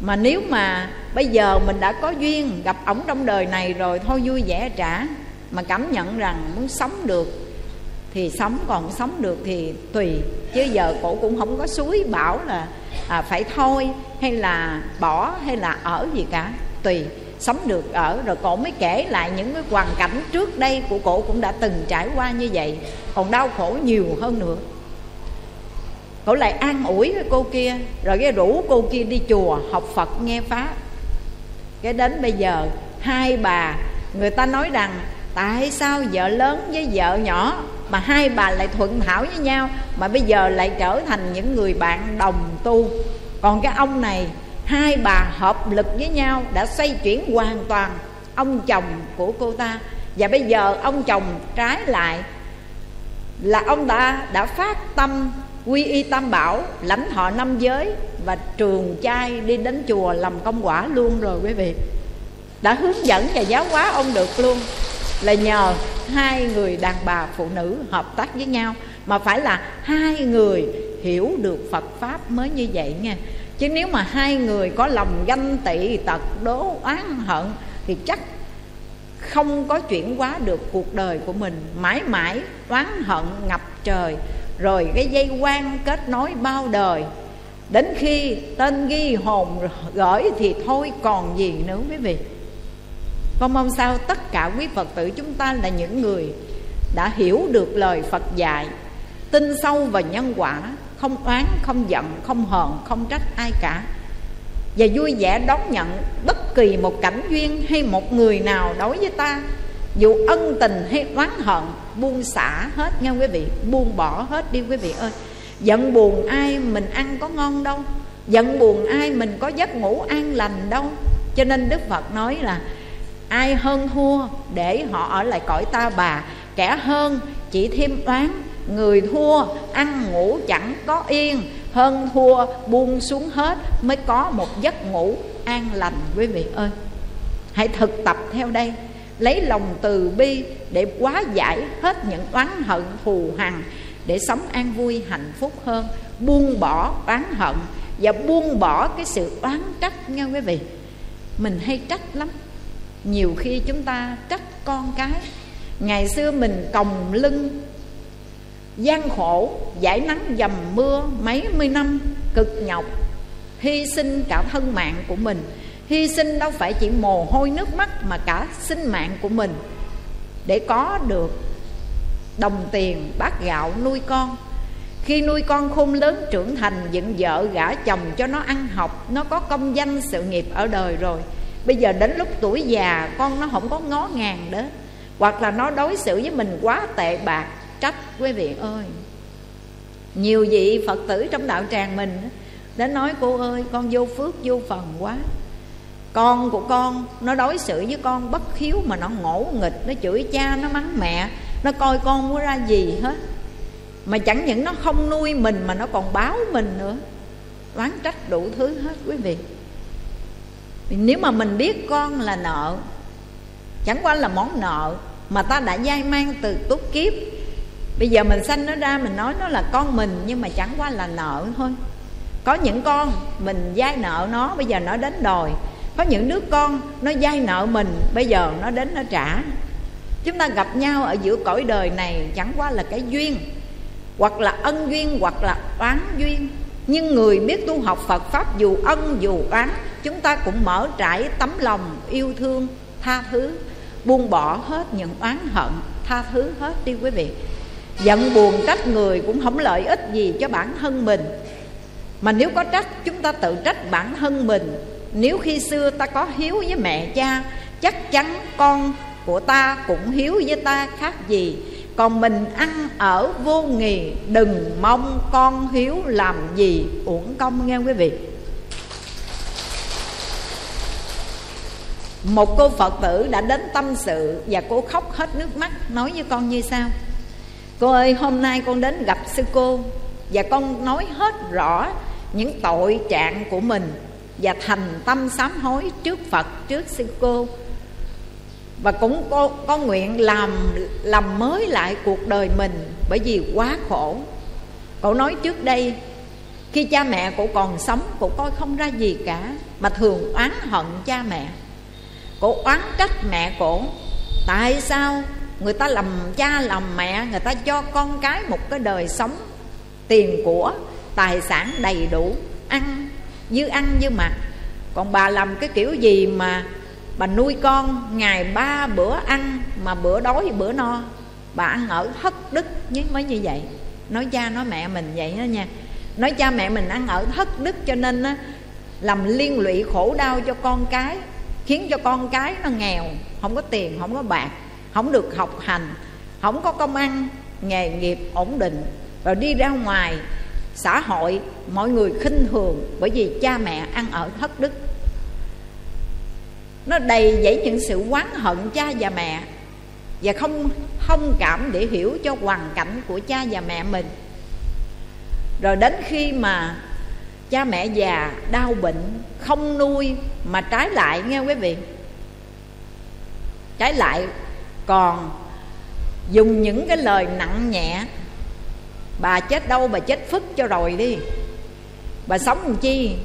S1: Mà nếu mà bây giờ mình đã có duyên gặp ổng trong đời này rồi, thôi vui vẻ trả. Mà cảm nhận rằng muốn sống được thì sống còn sống được thì tùy. Chứ giờ cổ cũng không có suối bảo là à, phải thôi hay là bỏ hay là ở gì cả. Tùy. Sống được ở rồi cổ mới kể lại những cái hoàn cảnh trước đây của cổ cũng đã từng trải qua như vậy. Còn đau khổ nhiều hơn nữa. Cổ lại an ủi cái cô kia rồi cái rủ cô kia đi chùa học phật nghe pháp. Cái đến bây giờ hai bà người ta nói rằng tại sao vợ lớn với vợ nhỏ mà hai bà lại thuận thảo với nhau, mà bây giờ lại trở thành những người bạn đồng tu. Còn cái ông này, hai bà hợp lực với nhau đã xoay chuyển hoàn toàn ông chồng của cô ta. Và bây giờ ông chồng trái lại là ông ta đã phát tâm, quy y tam bảo, lãnh thọ năm giới và trường trai đi đến chùa làm công quả luôn rồi quý vị. Đã hướng dẫn và giáo hóa ông được luôn là nhờ hai người đàn bà phụ nữ hợp tác với nhau, mà phải là hai người hiểu được phật pháp mới như vậy nha. Chứ nếu mà hai người có lòng ganh tị, tật, đố, oán, hận, thì chắc không có chuyển hóa được cuộc đời của mình. Mãi mãi oán hận ngập trời, rồi cái dây quan kết nối bao đời. Đến khi tên ghi hồn gửi thì thôi còn gì nữa quý vị con mong sao tất cả quý phật tử chúng ta là những người đã hiểu được lời phật dạy, tin sâu vào nhân quả, không oán, không giận, không hờn, không trách ai cả. Và vui vẻ đón nhận bất kỳ một cảnh duyên hay một người nào đối với ta, dù ân tình hay oán hận, buông xả hết nha quý vị, buông bỏ hết đi quý vị ơi. Giận buồn ai mình ăn có ngon đâu, giận buồn ai mình có giấc ngủ an lành đâu. Cho nên đức phật nói là ai hơn thua, để họ ở lại cõi ta bà. Kẻ hơn, chỉ thêm oán. Người thua, ăn ngủ chẳng có yên. Hơn thua, buông xuống hết, mới có một giấc ngủ an lành. Quý vị ơi, hãy thực tập theo đây. Lấy lòng từ bi để quá giải hết những oán hận thù hằn, để sống an vui, hạnh phúc hơn. Buông bỏ oán hận và buông bỏ cái sự oán trách nha quý vị. Mình hay trách lắm nhiều khi chúng ta trách con cái. Ngày xưa mình còng lưng, gian khổ, giải nắng dầm mưa mấy mươi năm, cực nhọc, hy sinh cả thân mạng của mình. Hy sinh đâu phải chỉ mồ hôi nước mắt mà cả sinh mạng của mình. Để có được đồng tiền bát gạo nuôi con. Khi nuôi con khôn lớn trưởng thành, dựng vợ gả chồng cho nó ăn học, nó có công danh sự nghiệp ở đời rồi bây giờ đến lúc tuổi già, con nó không có ngó ngàng đó hoặc là nó đối xử với mình quá tệ bạc, trách, quý vị ơi. Nhiều vị phật tử trong đạo tràng mình đến nói, cô ơi, con vô phước, vô phần quá. Con của con, nó đối xử với con bất hiếu mà nó ngỗ nghịch, nó chửi cha, nó mắng mẹ, nó coi con không có ra gì hết. Mà chẳng những nó không nuôi mình mà nó còn báo mình nữa. Oán trách đủ thứ hết, quý vị nếu mà mình biết con là nợ, chẳng qua là món nợ mà ta đã dai mang từ túc kiếp. Bây giờ mình sanh nó ra, mình nói nó là con mình, nhưng mà chẳng qua là nợ thôi. Có những con mình dai nợ nó, bây giờ nó đến đòi. Có những đứa con nó dai nợ mình, bây giờ nó đến nó trả. Chúng ta gặp nhau ở giữa cõi đời này, chẳng qua là cái duyên, hoặc là ân duyên, hoặc là oán duyên. Nhưng người biết tu học Phật, Pháp dù ân dù oán Chúng ta cũng mở trải tấm lòng yêu thương, Tha thứ, Buông bỏ hết những oán hận, Tha thứ hết đi quý vị. Giận buồn trách người cũng không lợi ích gì cho bản thân mình. Mà nếu có trách, chúng ta tự trách bản thân mình. Nếu khi xưa ta có hiếu với mẹ cha, Chắc chắn con của ta cũng hiếu với ta khác gì. Còn mình ăn ở vô nghì đừng mong con hiếu làm gì uổng công nghe quý vị. Một cô phật tử đã đến tâm sự và cô khóc hết nước mắt nói với con như sau. Cô ơi hôm nay con đến gặp sư cô và con nói hết rõ những tội trạng của mình và thành tâm sám hối trước phật trước sư cô. Và cũng có, có nguyện làm làm mới lại cuộc đời mình bởi vì quá khổ. Cậu nói trước đây khi cha mẹ cậu còn sống cậu coi không ra gì cả mà thường oán hận cha mẹ. Cổ oán trách mẹ cổ tại sao người ta làm cha làm mẹ, người ta cho con cái một cái đời sống tiền của, tài sản đầy đủ, ăn như ăn như mặc? Còn bà làm cái kiểu gì mà bà nuôi con ngày ba bữa ăn mà bữa đói, bữa no? Bà ăn ở thất đức như mới như vậy. Nói cha nói mẹ mình vậy đó nha. Nói cha mẹ mình ăn ở thất đức cho nên á, làm liên lụy khổ đau cho con cái khiến cho con cái nó nghèo, không có tiền, không có bạc, không được học hành, không có công ăn, nghề nghiệp ổn định. Rồi đi ra ngoài xã hội, mọi người khinh thường bởi vì cha mẹ ăn ở thất đức. Nó đầy dẫy những sự oán hận cha và mẹ và không thông cảm để hiểu cho hoàn cảnh của cha và mẹ mình. Rồi đến khi mà cha mẹ già đau bệnh, không nuôi mà trái lại, nghe quý vị? Trái lại còn dùng những cái lời nặng nhẹ, bà chết đâu bà chết phức cho rồi đi. Bà sống làm chi?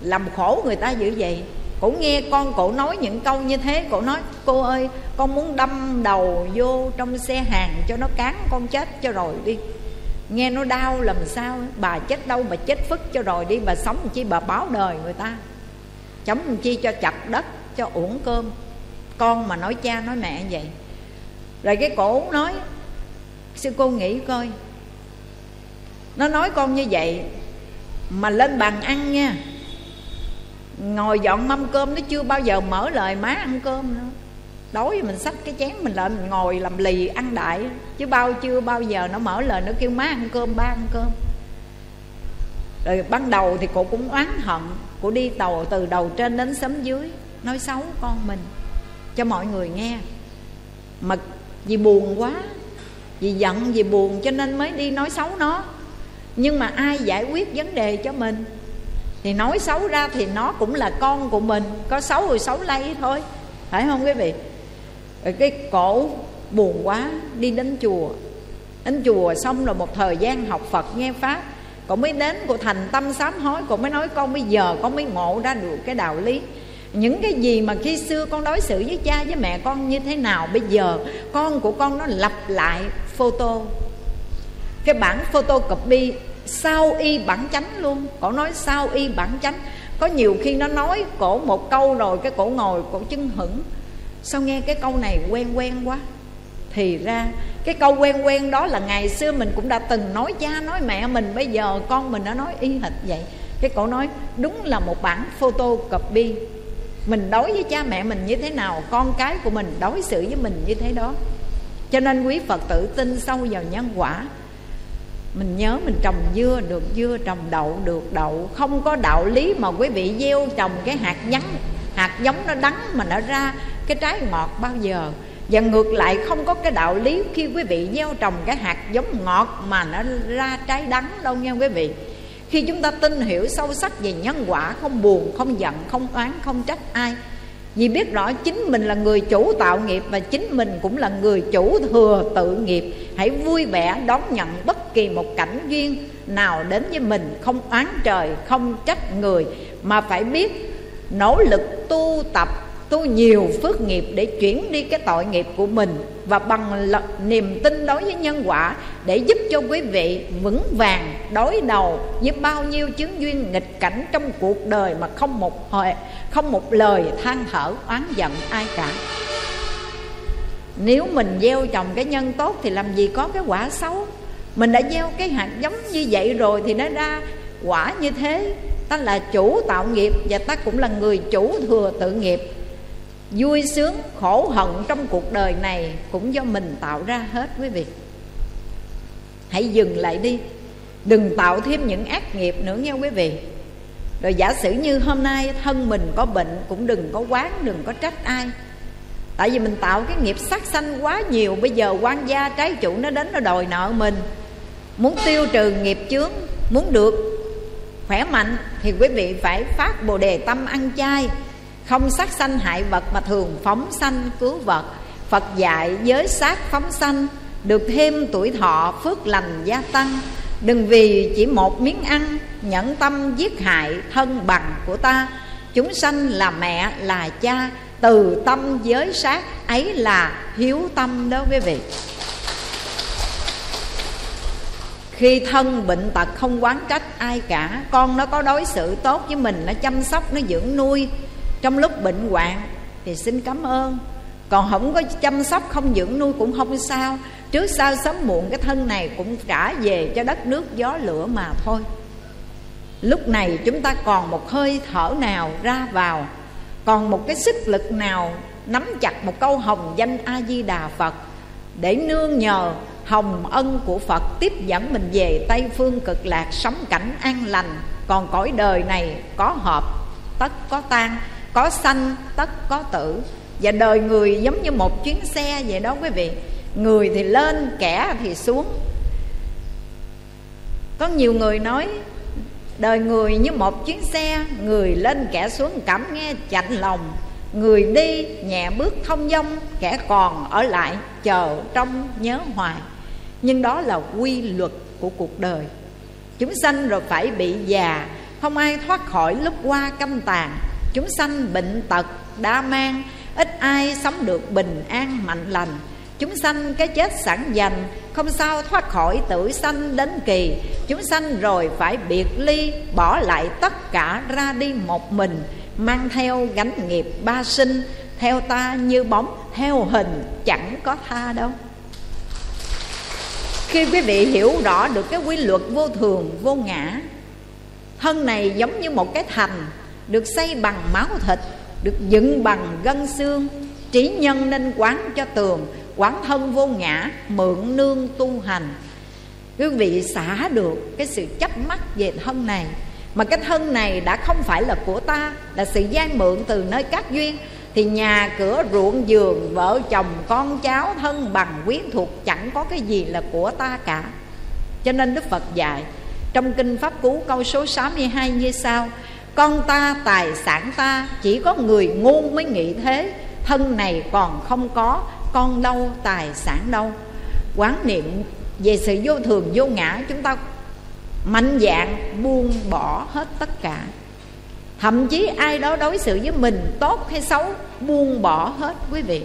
S1: Làm khổ người ta dữ vậy? Cổ nghe con cổ nói những câu như thế, cổ nói, cô ơi, con muốn đâm đầu vô trong xe hàng cho nó cán, con chết cho rồi đi nghe nó đau làm sao? Bà chết đâu bà chết phức cho rồi đi bà sống làm chi bà báo đời người ta. Chống làm chi cho chặt đất, cho uổng cơm. Con mà nói cha nói mẹ vậy. Rồi cái cổ nói, sư cô nghĩ coi. Nó nói con như vậy mà lên bàn ăn nha. Ngồi dọn mâm cơm nó chưa bao giờ mở lời má ăn cơm nữa đói mình xách cái chén mình lên, mình ngồi làm lì, ăn đại. Chứ bao chưa bao giờ nó mở lời, nó kêu má ăn cơm, ba ăn cơm. Rồi ban đầu thì cô cũng oán hận. Cô đi tàu từ đầu trên đến sấm dưới, nói xấu con mình, cho mọi người nghe. Mà vì buồn quá, vì giận, vì buồn cho nên mới đi nói xấu nó. Nhưng mà ai giải quyết vấn đề cho mình? Thì nói xấu ra thì nó cũng là con của mình. Có xấu rồi xấu lây thôi. Phải không quý vị? Rồi cái cổ buồn quá, đi đến chùa. Đến chùa xong rồi một thời gian học phật, nghe pháp. Cô mới đến cô thành tâm sám hối cô mới nói con bây giờ con mới ngộ ra được cái đạo lý. Những cái gì mà khi xưa con đối xử với cha với mẹ con như thế nào, bây giờ con của con nó lặp lại photo. Cái bản photo copy, sao y bản chánh luôn. Cổ nói sao y bản chánh. Có nhiều khi nó nói cổ một câu rồi, cái cổ ngồi, cổ chân hững sao nghe cái câu này quen quen quá? Thì ra, cái câu quen quen đó là ngày xưa mình cũng đã từng nói cha nói mẹ mình, bây giờ con mình nó nói y hệt vậy. Cái cổ nói, đúng là một bản photo copy mình đối với cha mẹ mình như thế nào, con cái của mình đối xử với mình như thế đó. Cho nên quý phật tử tin sâu vào nhân quả. Mình nhớ mình trồng dưa được, dưa trồng đậu được, đậu không có đạo lý mà quý vị gieo trồng cái hạt nhắn hạt giống nó đắng mà nó ra cái trái ngọt bao giờ. Và ngược lại không có cái đạo lý khi quý vị gieo trồng cái hạt giống ngọt mà nó ra trái đắng đâu nha quý vị. Khi chúng ta tin hiểu sâu sắc về nhân quả, không buồn, không giận, không oán, không trách ai. Vì biết rõ chính mình là người chủ tạo nghiệp và chính mình cũng là người chủ thừa tự nghiệp. Hãy vui vẻ đón nhận bất kỳ một cảnh duyên nào đến với mình. Không oán trời, không trách người, mà phải biết nỗ lực tu tập, tu nhiều phước nghiệp để chuyển đi cái tội nghiệp của mình và bằng niềm tin đối với nhân quả để giúp cho quý vị vững vàng đối đầu với bao nhiêu chứng duyên nghịch cảnh trong cuộc đời mà không một hồi, không một lời than thở, oán giận ai cả. Nếu mình gieo trồng cái nhân tốt thì làm gì có cái quả xấu? Mình đã gieo cái hạt giống như vậy rồi thì nó ra quả như thế ta là chủ tạo nghiệp và ta cũng là người chủ thừa tự nghiệp. Vui sướng, khổ hận trong cuộc đời này cũng do mình tạo ra hết quý vị. Hãy dừng lại đi. Đừng tạo thêm những ác nghiệp nữa nghe quý vị. Rồi giả sử như hôm nay thân mình có bệnh, cũng đừng có quán, đừng có trách ai. Tại vì mình tạo cái nghiệp sát sanh quá nhiều, bây giờ quan gia trái chủ nó đến nó đòi nợ mình. Muốn tiêu trừ nghiệp chướng, muốn được khỏe mạnh thì quý vị phải phát bồ đề tâm ăn chay. Không sát sanh hại vật mà thường phóng sanh cứu vật. Phật dạy giới sát phóng sanh, được thêm tuổi thọ phước lành gia tăng. Đừng vì chỉ một miếng ăn, nhẫn tâm giết hại thân bằng của ta. Chúng sanh là mẹ, là cha, từ tâm giới sát, ấy là hiếu tâm đó quý vị khi thân bệnh tật không quán trách ai cả, con nó có đối xử tốt với mình, nó chăm sóc, nó dưỡng nuôi. Trong lúc bệnh hoạn thì xin cảm ơn. Còn không có chăm sóc, không dưỡng nuôi cũng không sao. Trước sau sớm muộn, cái thân này cũng trả về cho đất nước gió lửa mà thôi. Lúc này chúng ta còn một hơi thở nào ra vào, còn một cái sức lực nào nắm chặt một câu hồng danh a di đà phật để nương nhờ hồng ân của phật tiếp dẫn mình về tây phương cực lạc sống cảnh an lành. Còn cõi đời này có hợp tất có tan có sanh, tất có tử. Và đời người giống như một chuyến xe vậy đó quý vị. Người thì lên, kẻ thì xuống. Có nhiều người nói, đời người như một chuyến xe, người lên kẻ xuống cảm nghe chạnh lòng. Người đi nhẹ bước thông dong kẻ còn ở lại chờ trong nhớ hoài nhưng đó là quy luật của cuộc đời. Chúng sanh rồi phải bị già, không ai thoát khỏi lúc qua căm tàn. Chúng sanh bệnh tật, đa mang, ít ai sống được bình an mạnh lành. Chúng sanh cái chết sẵn dành, không sao thoát khỏi tử sanh đến kỳ. Chúng sanh rồi phải biệt ly, bỏ lại tất cả ra đi một mình, mang theo gánh nghiệp ba sinh, theo ta như bóng, theo hình chẳng có tha đâu khi quý vị hiểu rõ được cái quy luật vô thường, vô ngã, thân này giống như một cái thành, được xây bằng máu thịt, được dựng bằng gân xương, trí nhân nên quán cho tường, quán thân vô ngã, mượn nương tu hành. Quý vị xả được cái sự chấp mắc về thân này, mà cái thân này đã không phải là của ta, là sự gian mượn từ nơi các duyên thì nhà cửa ruộng giường, vợ chồng, con cháu, thân bằng, quyến thuộc chẳng có cái gì là của ta cả. Cho nên đức phật dạy, trong kinh pháp cú câu số 62 như sau, con ta tài sản ta, chỉ có người ngu mới nghĩ thế. Thân này còn không có, con đâu tài sản đâu. Quán niệm về sự vô thường, vô ngã, chúng ta mạnh dạng buông bỏ hết tất cả. Thậm chí ai đó đối xử với mình tốt hay xấu buông bỏ hết quý vị.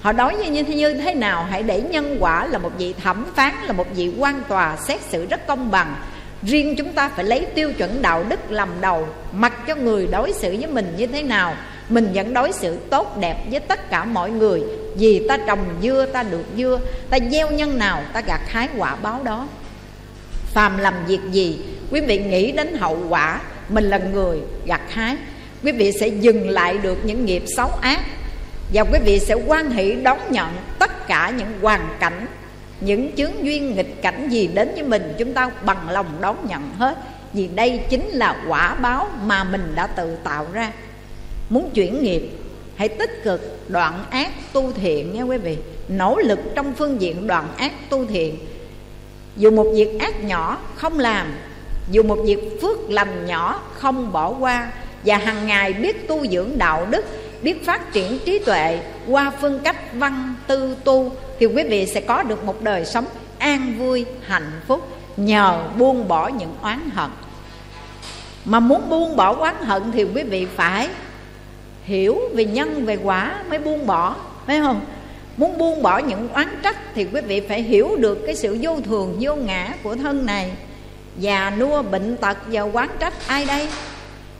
S1: Họ đối như như, như thế nào? Hãy để nhân quả là một vị thẩm phán là một vị quan tòa xét xử rất công bằng. Riêng chúng ta phải lấy tiêu chuẩn đạo đức làm đầu mặc cho người đối xử với mình như thế nào. Mình vẫn đối xử tốt đẹp với tất cả mọi người. Vì ta trồng dưa ta được dưa. Ta gieo nhân nào ta gặt hái quả báo đó. Phàm làm việc gì quý vị nghĩ đến hậu quả mình là người gặt hái quý vị sẽ dừng lại được những nghiệp xấu ác và quý vị sẽ quan hỷ đón nhận tất cả những hoàn cảnh, những chướng duyên nghịch cảnh gì đến với mình. Chúng ta bằng lòng đón nhận hết, vì đây chính là quả báo mà mình đã tự tạo ra. Muốn chuyển nghiệp, hãy tích cực đoạn ác tu thiện nha quý vị. Nỗ lực trong phương diện đoạn ác tu thiện. Dù một việc ác nhỏ không làm, dù một việc phước lành nhỏ không bỏ qua và hàng ngày biết tu dưỡng đạo đức, biết phát triển trí tuệ qua phương cách văn tư tu, thì quý vị sẽ có được một đời sống an vui, hạnh phúc, nhờ buông bỏ những oán hận. Mà muốn buông bỏ oán hận thì quý vị phải hiểu về nhân, về quả mới buông bỏ, phải không? Muốn buông bỏ những oán trách thì quý vị phải hiểu được cái sự vô thường, vô ngã của thân này. Già nua, bệnh tật và oán trách ai đây?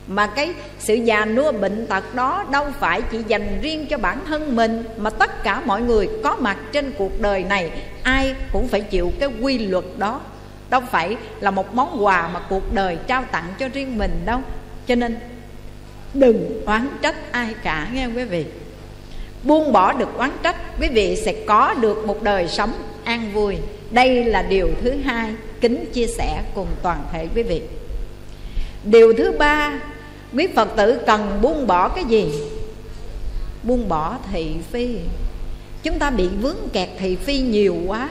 S1: Mà cái sự già nua bệnh tật đó đâu phải chỉ dành riêng cho bản thân mình, mà tất cả mọi người có mặt trên cuộc đời này, ai cũng phải chịu cái quy luật đó. Đâu phải là một món quà mà cuộc đời trao tặng cho riêng mình đâu. Cho nên, đừng oán trách ai cả, nghe quý vị? Buông bỏ được oán trách, quý vị sẽ có được một đời sống an vui. Đây là điều thứ hai kính chia sẻ cùng toàn thể quý vị điều thứ ba, quý phật tử cần buông bỏ cái gì? Buông bỏ thị phi. Chúng ta bị vướng kẹt thị phi nhiều quá.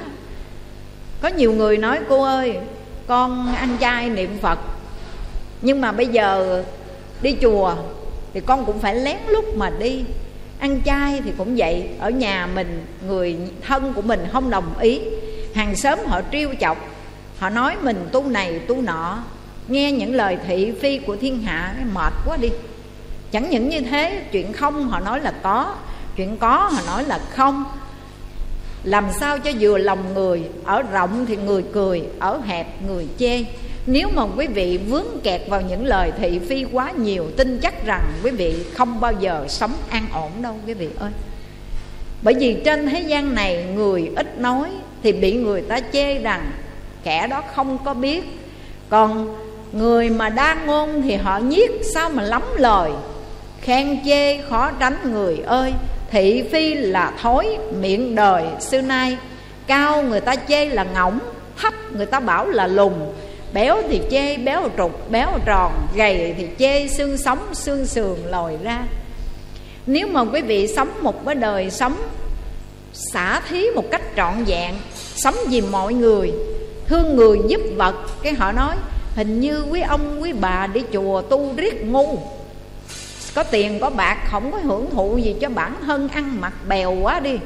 S1: Có nhiều người nói, cô ơi, con ăn chay niệm phật. Nhưng mà bây giờ đi chùa thì con cũng phải lén lút mà đi. Ăn chay thì cũng vậy, ở nhà mình, người thân của mình không đồng ý. Hàng xóm họ trêu chọc, họ nói mình tu này tu nọ nghe những lời thị phi của thiên hạ mệt quá đi. Chẳng những như thế, chuyện không họ nói là có, chuyện có họ nói là không. Làm sao cho vừa lòng người, ở rộng thì người cười, ở hẹp người chê. Nếu mà quý vị vướng kẹt vào những lời thị phi quá nhiều, tin chắc rằng quý vị không bao giờ sống an ổn đâu, quý vị ơi. Bởi vì trên thế gian này người ít nói thì bị người ta chê rằng kẻ đó không có biết. Còn người mà đa ngôn thì họ nhiếc sao mà lắm lời? Khen chê khó tránh người ơi, thị phi là thối, miệng đời xưa nay. Cao người ta chê là ngỗng, thấp người ta bảo là lùn. Béo thì chê béo trục, béo tròn. Gầy thì chê xương sống, xương sườn lòi ra. Nếu mà quý vị sống một cái đời sống xả thí một cách trọn vẹn, sống vì mọi người, thương người giúp vật, cái họ nói hình như quý ông, quý bà đi chùa tu riết ngu. Có tiền, có bạc, không có hưởng thụ gì cho bản thân ăn mặc bèo quá đi.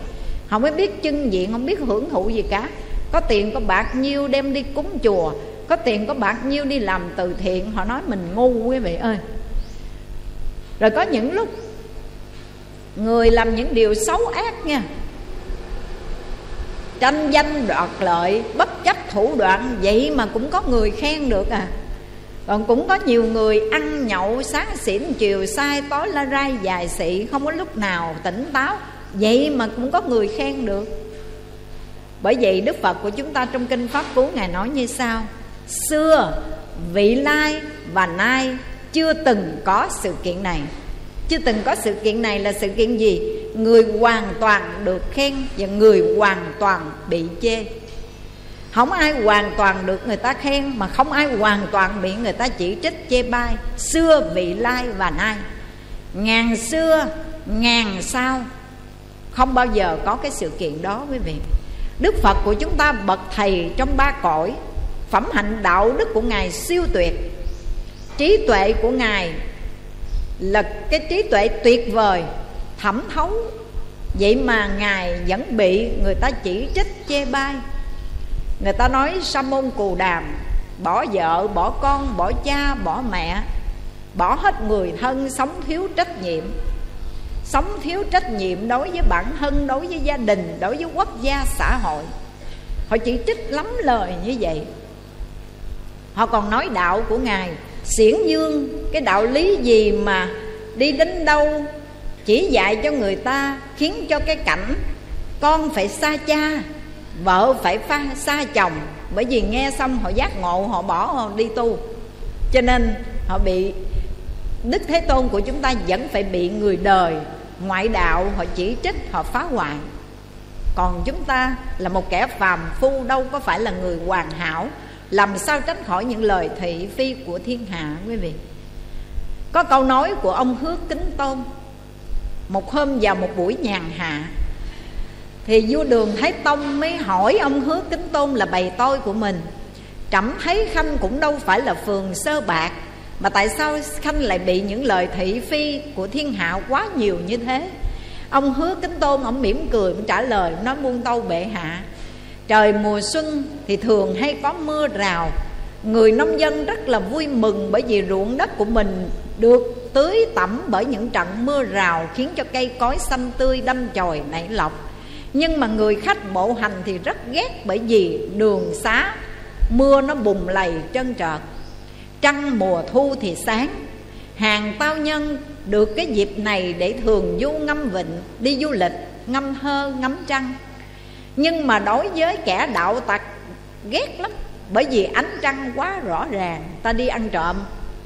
S1: Không có biết chân diện, không biết hưởng thụ gì cả. Có tiền, có bạc nhiêu đem đi cúng chùa. Có tiền, có bạc nhiêu đi làm từ thiện. Họ nói mình ngu quý vị ơi. Rồi có những lúc, người làm những điều xấu ác nha tranh danh đoạt lợi, bất chấp thủ đoạn, vậy mà cũng có người khen được à. Còn cũng có nhiều người ăn nhậu, sáng xỉn, chiều sai, tối la rai dài xị, không có lúc nào tỉnh táo, vậy mà cũng có người khen được. Bởi vậy đức phật của chúng ta trong kinh pháp cú ngài nói như sau, xưa, vị lai và nay chưa từng có sự kiện này. Chưa từng có sự kiện này là sự kiện gì? Người hoàn toàn được khen và người hoàn toàn bị chê. Không ai hoàn toàn được người ta khen, mà không ai hoàn toàn bị người ta chỉ trích, chê bai. Xưa vị lai và nay. Ngàn xưa, ngàn sau. Không bao giờ có cái sự kiện đó, quý vị. Đức phật của chúng ta bậc thầy trong ba cõi. Phẩm hạnh đạo đức của ngài siêu tuyệt. Trí tuệ của ngài là cái trí tuệ tuyệt vời thẩm thấu. Vậy mà ngài vẫn bị người ta chỉ trích chê bai. Người ta nói sa môn cù đàm, bỏ vợ, bỏ con, bỏ cha, bỏ mẹ, bỏ hết người thân sống thiếu trách nhiệm. Sống thiếu trách nhiệm đối với bản thân, đối với gia đình, đối với quốc gia, xã hội. Họ chỉ trích lắm lời như vậy. Họ còn nói đạo của ngài, xiển dương cái đạo lý gì mà đi đến đâu chỉ dạy cho người ta, khiến cho cái cảnh con phải xa cha, vợ phải pha, xa chồng. Bởi vì nghe xong họ giác ngộ, họ bỏ, họ đi tu. Cho nên họ bị đức thế tôn của chúng ta vẫn phải bị người đời, ngoại đạo, họ chỉ trích, họ phá hoại. Còn chúng ta là một kẻ phàm phu, đâu có phải là người hoàn hảo. Làm sao tránh khỏi những lời thị phi của thiên hạ, quý vị? Có câu nói của ông Hứa kính tôn một hôm vào một buổi nhàn hạ, thì vua đường thái tông mới hỏi ông hứa kính tôn là bầy tôi của mình. Trẫm thấy khanh cũng đâu phải là phường sơ bạc, mà tại sao khanh lại bị những lời thị phi của thiên hạ quá nhiều như thế? Ông hứa kính tôn, ông mỉm cười, ông trả lời nói muôn tâu bệ hạ, trời mùa xuân thì thường hay có mưa rào, người nông dân rất là vui mừng bởi vì ruộng đất của mình được tưới tẩm bởi những trận mưa rào khiến cho cây cối xanh tươi đâm chồi nảy lọc. Nhưng mà người khách bộ hành thì rất ghét bởi vì đường xá, mưa nó bùng lầy trơn trợt. Trăng mùa thu thì sáng. Hàng tao nhân được cái dịp này để thường du ngâm vịnh, đi du lịch, ngâm thơ, ngắm trăng. Nhưng mà đối với kẻ đạo tặc, ghét lắm, bởi vì ánh trăng quá rõ ràng. Ta đi ăn trộm,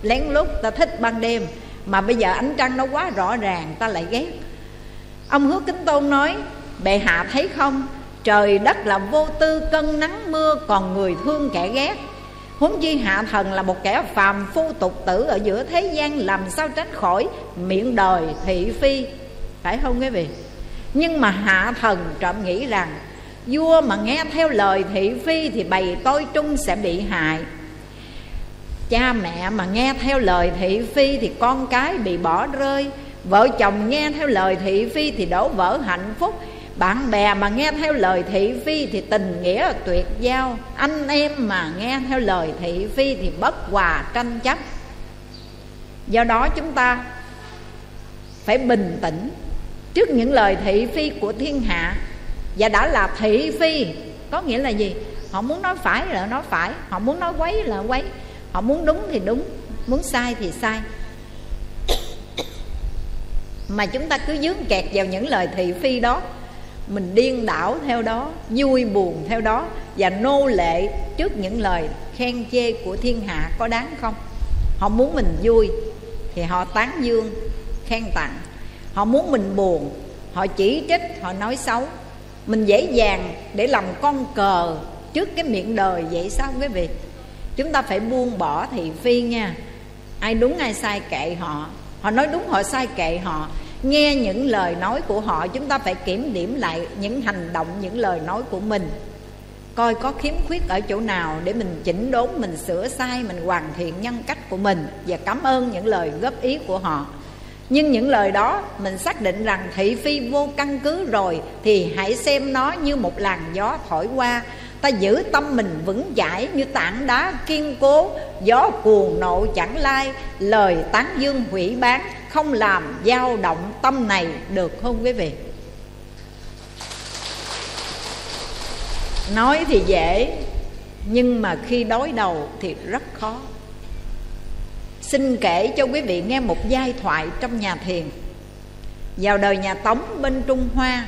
S1: lén lút ta thích ban đêm mà bây giờ ánh trăng nó quá rõ ràng, ta lại ghét. Ông hứa kính tôn nói, bệ hạ thấy không? Trời đất là vô tư, cân nắng mưa, còn người thương kẻ ghét. Huống chi hạ thần là một kẻ phàm phu tục tử ở giữa thế gian, làm sao tránh khỏi miệng đời thị phi? Phải không quý vị? Nhưng mà hạ thần trộm nghĩ rằng, vua mà nghe theo lời thị phi thì bầy tôi trung sẽ bị hại cha mẹ mà nghe theo lời thị phi thì con cái bị bỏ rơi. Vợ chồng nghe theo lời thị phi thì đổ vỡ hạnh phúc. Bạn bè mà nghe theo lời thị phi thì tình nghĩa tuyệt giao. Anh em mà nghe theo lời thị phi thì bất hòa tranh chấp. Do đó chúng ta phải bình tĩnh trước những lời thị phi của thiên hạ. Và đã là thị phi, có nghĩa là gì? Họ muốn nói phải là nói phải, họ muốn nói quấy là quấy họ muốn đúng thì đúng, muốn sai thì sai. Mà chúng ta cứ dướng kẹt vào những lời thị phi đó, mình điên đảo theo đó, vui buồn theo đó, và nô lệ trước những lời khen chê của thiên hạ có đáng không? Họ muốn mình vui thì họ tán dương, khen tặng. Họ muốn mình buồn, họ chỉ trích, họ nói xấu. Mình dễ dàng để làm con cờ trước cái miệng đời vậy sao quý vị? Chúng ta phải buông bỏ thị phi nha. Ai đúng, ai sai kệ họ. Họ nói đúng, họ sai kệ họ. Nghe những lời nói của họ, chúng ta phải kiểm điểm lại những hành động, những lời nói của mình. Coi có khiếm khuyết ở chỗ nào để mình chỉnh đốn, mình sửa sai, mình hoàn thiện nhân cách của mình và cảm ơn những lời góp ý của họ. Nhưng những lời đó, mình xác định rằng thị phi vô căn cứ rồi thì hãy xem nó như một làn gió thổi qua ta giữ tâm mình vững chãi như tảng đá kiên cố, gió cuồng nộ chẳng lai, lời tán dương hủy bán, không làm dao động tâm này được không quý vị? Nói thì dễ, nhưng mà khi đối đầu thì rất khó. Xin kể cho quý vị nghe một giai thoại trong nhà thiền. Vào đời nhà tống bên trung hoa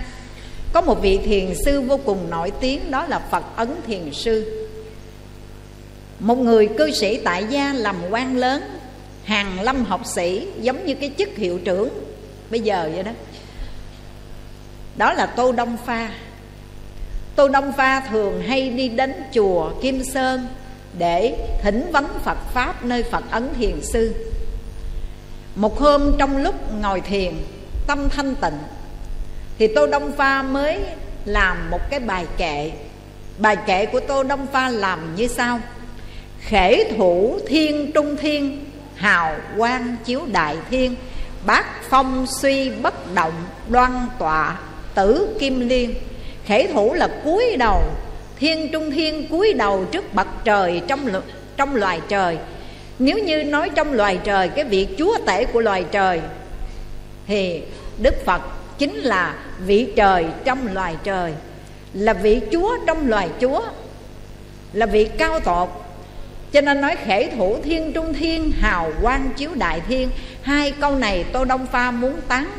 S1: có một vị thiền sư vô cùng nổi tiếng, đó là phật ấn thiền sư. Một người cư sĩ tại gia làm quan lớn, hàng lâm học sĩ, giống như cái chức hiệu trưởng bây giờ vậy đó. Đó là tô đông pha. Tô đông pha thường hay đi đến chùa kim sơn để thỉnh vấn phật pháp nơi phật ấn thiền sư. Một hôm trong lúc ngồi thiền, tâm thanh tịnh thì tô đông pha mới làm một cái bài kệ. Bài kệ của tô đông pha làm như sau. Khể thủ thiên trung thiên, hào quang chiếu đại thiên. Bát phong suy bất động, đoan tọa tử kim liên. Khể thủ là cúi đầu, thiên trung thiên cúi đầu trước bậc trời trong trong loài trời. Nếu như nói trong loài trời, cái việc chúa tể của loài trời, thì đức phật chính là vị trời trong loài trời, là vị chúa trong loài chúa, là vị cao tột. Cho nên nói khể thủ thiên, trung thiên, hào quang chiếu đại thiên, hai câu này tô đông pha muốn tán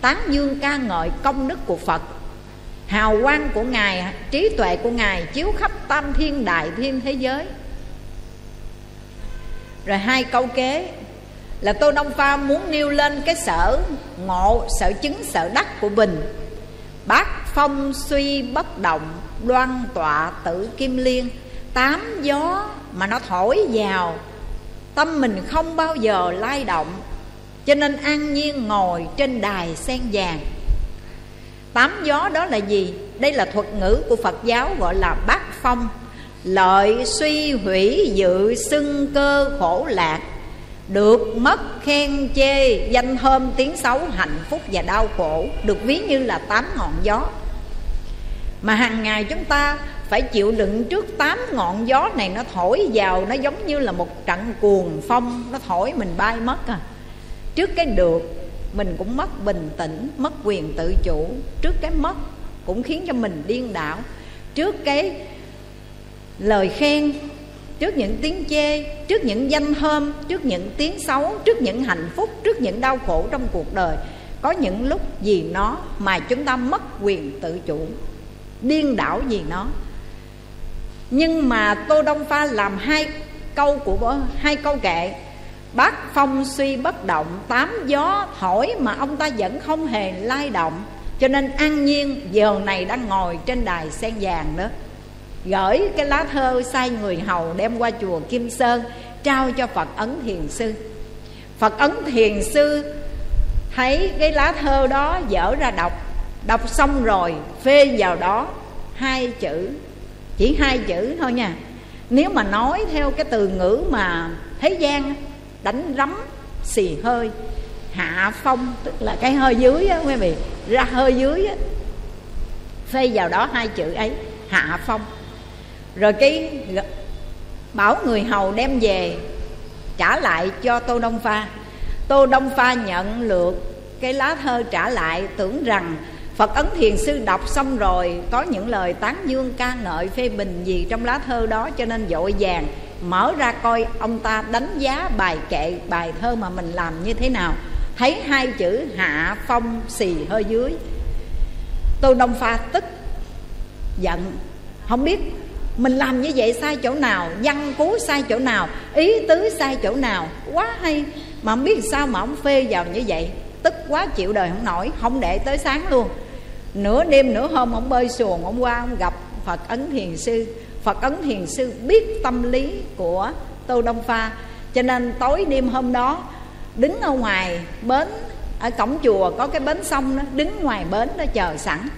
S1: tán dương ca ngợi công đức của phật. Hào quang của ngài, trí tuệ của ngài chiếu khắp tam thiên đại thiên thế giới. Rồi hai câu kế là tô đông pha muốn nêu lên cái sở ngộ, sở chứng, sở đắc của bình bát phong suy bất động, đoan tọa tử kim liên. Tám gió mà nó thổi vào, tâm mình không bao giờ lay động, cho nên an nhiên ngồi trên đài sen vàng. Tám gió đó là gì? Đây là thuật ngữ của phật giáo gọi là bát phong. Lợi suy hủy dự xưng cơ khổ lạc được mất khen chê, danh thơm tiếng xấu, hạnh phúc và đau khổ, được ví như là tám ngọn gió. Mà hàng ngày chúng ta phải chịu đựng trước tám ngọn gió này, nó thổi vào, nó giống như là một trận cuồng phong, nó thổi mình bay mất à. Trước cái được, mình cũng mất bình tĩnh, mất quyền tự chủ. Trước cái mất cũng khiến cho mình điên đảo. Trước cái lời khen trước những tiếng chê, trước những danh thơm trước những tiếng xấu, trước những hạnh phúc, trước những đau khổ trong cuộc đời, có những lúc vì nó mà chúng ta mất quyền tự chủ. Điên đảo vì nó. Nhưng mà tô đông pha làm hai câu của hai câu kệ. Bát phong suy bất động, tám gió thổi mà ông ta vẫn không hề lay động. Cho nên an nhiên, giờ này đang ngồi trên đài sen vàng đó gửi cái lá thơ sai người hầu đem qua chùa kim sơn, trao cho phật ấn thiền sư. Phật ấn thiền sư thấy cái lá thơ đó dở ra đọc đọc xong rồi phê vào đó hai chữ, chỉ hai chữ thôi nha. Nếu mà nói theo cái từ ngữ mà thế gian đánh rắm xì hơi, hạ phong, tức là cái hơi dưới á, quý vị, ra hơi dưới á, phê vào đó hai chữ ấy, hạ phong rồi cái bảo người hầu đem về, trả lại cho tô đông pha. Tô đông pha nhận lượt cái lá thơ trả lại, tưởng rằng Phật Ấn Thiền Sư đọc xong rồi, Có những lời tán dương ca ngợi phê bình gì trong lá thơ đó, Cho nên dội vàng mở ra coi ông ta đánh giá bài kệ, bài thơ mà mình làm như thế nào. Thấy hai chữ hạ phong xì hơi dưới. Tô Đông Pha tức giận. Không biết mình làm như vậy sai chỗ nào? Văn cú sai chỗ nào? Ý tứ sai chỗ nào? Quá hay. Mà không biết sao mà ông phê vào như vậy. Tức quá chịu đời không nổi. Không để tới sáng luôn. Nửa đêm, nửa hôm ông bơi xuồng, ông qua, ông gặp phật ấn thiền sư. Phật ấn thiền sư biết tâm lý của tô đông pha. Cho nên tối đêm hôm đó, đứng ở ngoài bến, ở cổng chùa có cái bến sông đó, đứng ngoài bến đó chờ sẵn.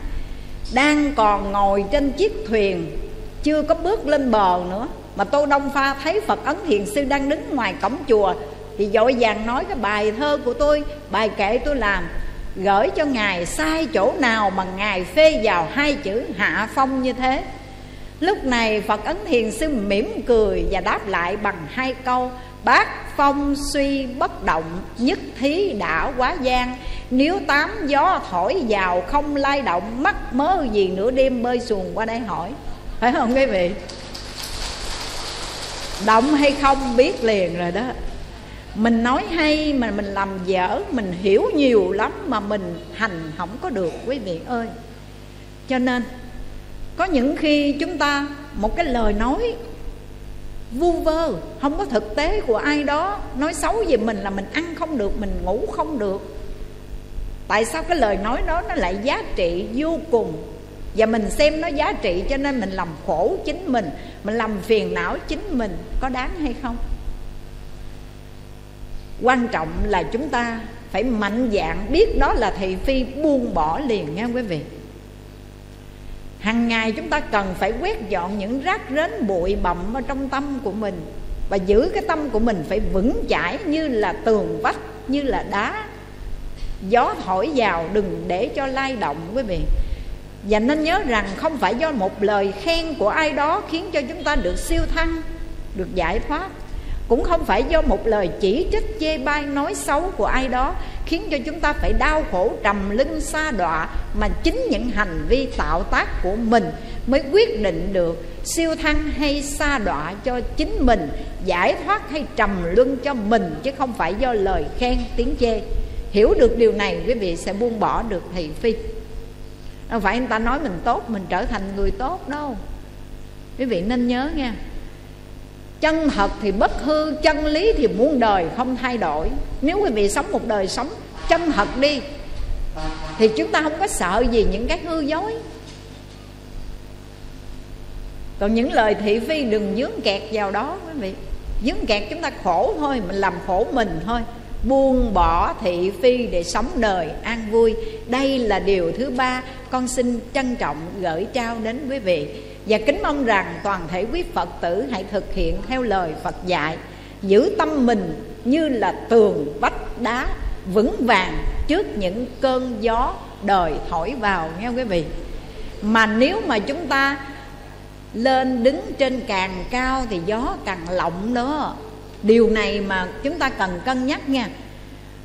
S1: Đang còn ngồi trên chiếc thuyền chưa có bước lên bờ nữa. Mà tô đông pha thấy phật ấn thiền sư đang đứng ngoài cổng chùa, thì dội vàng nói cái bài thơ của tôi, bài kệ tôi làm. Gửi cho ngài sai chỗ nào mà ngài phê vào hai chữ hạ phong như thế. Lúc này phật ấn thiền sư mỉm cười và đáp lại bằng hai câu. Bát phong suy bất động, nhất thí đã quá gian. Nếu tám gió thổi vào không lay động mắc mớ gì nửa đêm bơi xuồng qua đây hỏi phải không quý vị? Động hay không biết liền rồi đó. Mình nói hay mà mình làm dở, mình hiểu nhiều lắm mà mình hành không có được, quý vị ơi. Cho nên, có những khi chúng ta một cái lời nói vu vơ, không có thực tế của ai đó, nói xấu về mình là mình ăn không được, mình ngủ không được. Tại sao cái lời nói đó nó lại giá trị vô cùng? Và mình xem nó giá trị cho nên mình làm khổ chính mình mình làm phiền não chính mình, có đáng hay không? Quan trọng là chúng ta phải mạnh dạn biết đó là thị phi buông bỏ liền nha quý vị. Hàng ngày chúng ta cần phải quét dọn những rác rến bụi bặm ở trong tâm của mình và giữ cái tâm của mình phải vững chãi như là tường vách, như là đá. Gió thổi vào đừng để cho lay động quý vị và nên nhớ rằng không phải do một lời khen của ai đó khiến cho chúng ta được siêu thăng, được giải thoát. Cũng không phải do một lời chỉ trích, chê bai, nói xấu của ai đó khiến cho chúng ta phải đau khổ, trầm lưng, xa đọa, mà chính những hành vi tạo tác của mình mới quyết định được siêu thăng hay xa đọa cho chính mình, giải thoát hay trầm luân cho mình, chứ không phải do lời khen, tiếng chê. Hiểu được điều này, quý vị sẽ buông bỏ được thị phi đâu phải người ta nói mình tốt, mình trở thành người tốt đâu. Quý vị nên nhớ nha. Chân thật thì bất hư, chân lý thì muôn đời không thay đổi. Nếu quý vị sống một đời sống chân thật đi, thì chúng ta không có sợ gì những cái hư dối. Còn những lời thị phi đừng dướng kẹt vào đó, quý vị. Dướng kẹt chúng ta khổ thôi, mình làm khổ mình thôi buông bỏ thị phi để sống đời an vui. Đây là điều thứ ba con xin trân trọng gửi trao đến quý vị. Và kính mong rằng toàn thể quý phật tử hãy thực hiện theo lời phật dạy. Giữ tâm mình như là tường vách đá vững vàng trước những cơn gió đời thổi vào nghe quý vị. Mà nếu mà chúng ta lên đứng trên càng cao thì gió càng lộng nữa điều này mà chúng ta cần cân nhắc nha.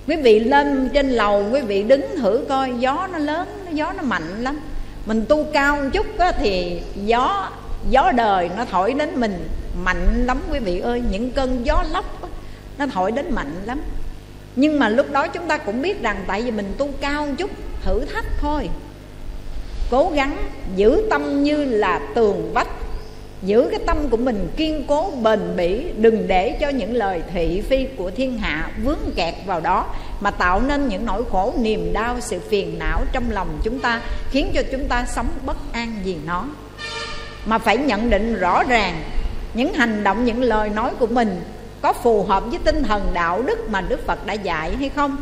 S1: Quý vị lên trên lầu quý vị đứng thử coi gió nó lớn gió nó mạnh lắm. Mình tu cao một chút á, thì gió gió đời nó thổi đến mình mạnh lắm quý vị ơi. Những cơn gió lốc á, nó thổi đến mạnh lắm. Nhưng mà lúc đó chúng ta cũng biết rằng tại vì mình tu cao một chút thử thách thôi. Cố gắng giữ tâm như là tường vách giữ cái tâm của mình kiên cố, bền bỉ, đừng để cho những lời thị phi của thiên hạ vướng kẹt vào đó mà tạo nên những nỗi khổ, niềm đau, sự phiền não trong lòng chúng ta, khiến cho chúng ta sống bất an vì nó. Mà phải nhận định rõ ràng, những hành động, những lời nói của mình có phù hợp với tinh thần đạo đức mà đức phật đã dạy hay không?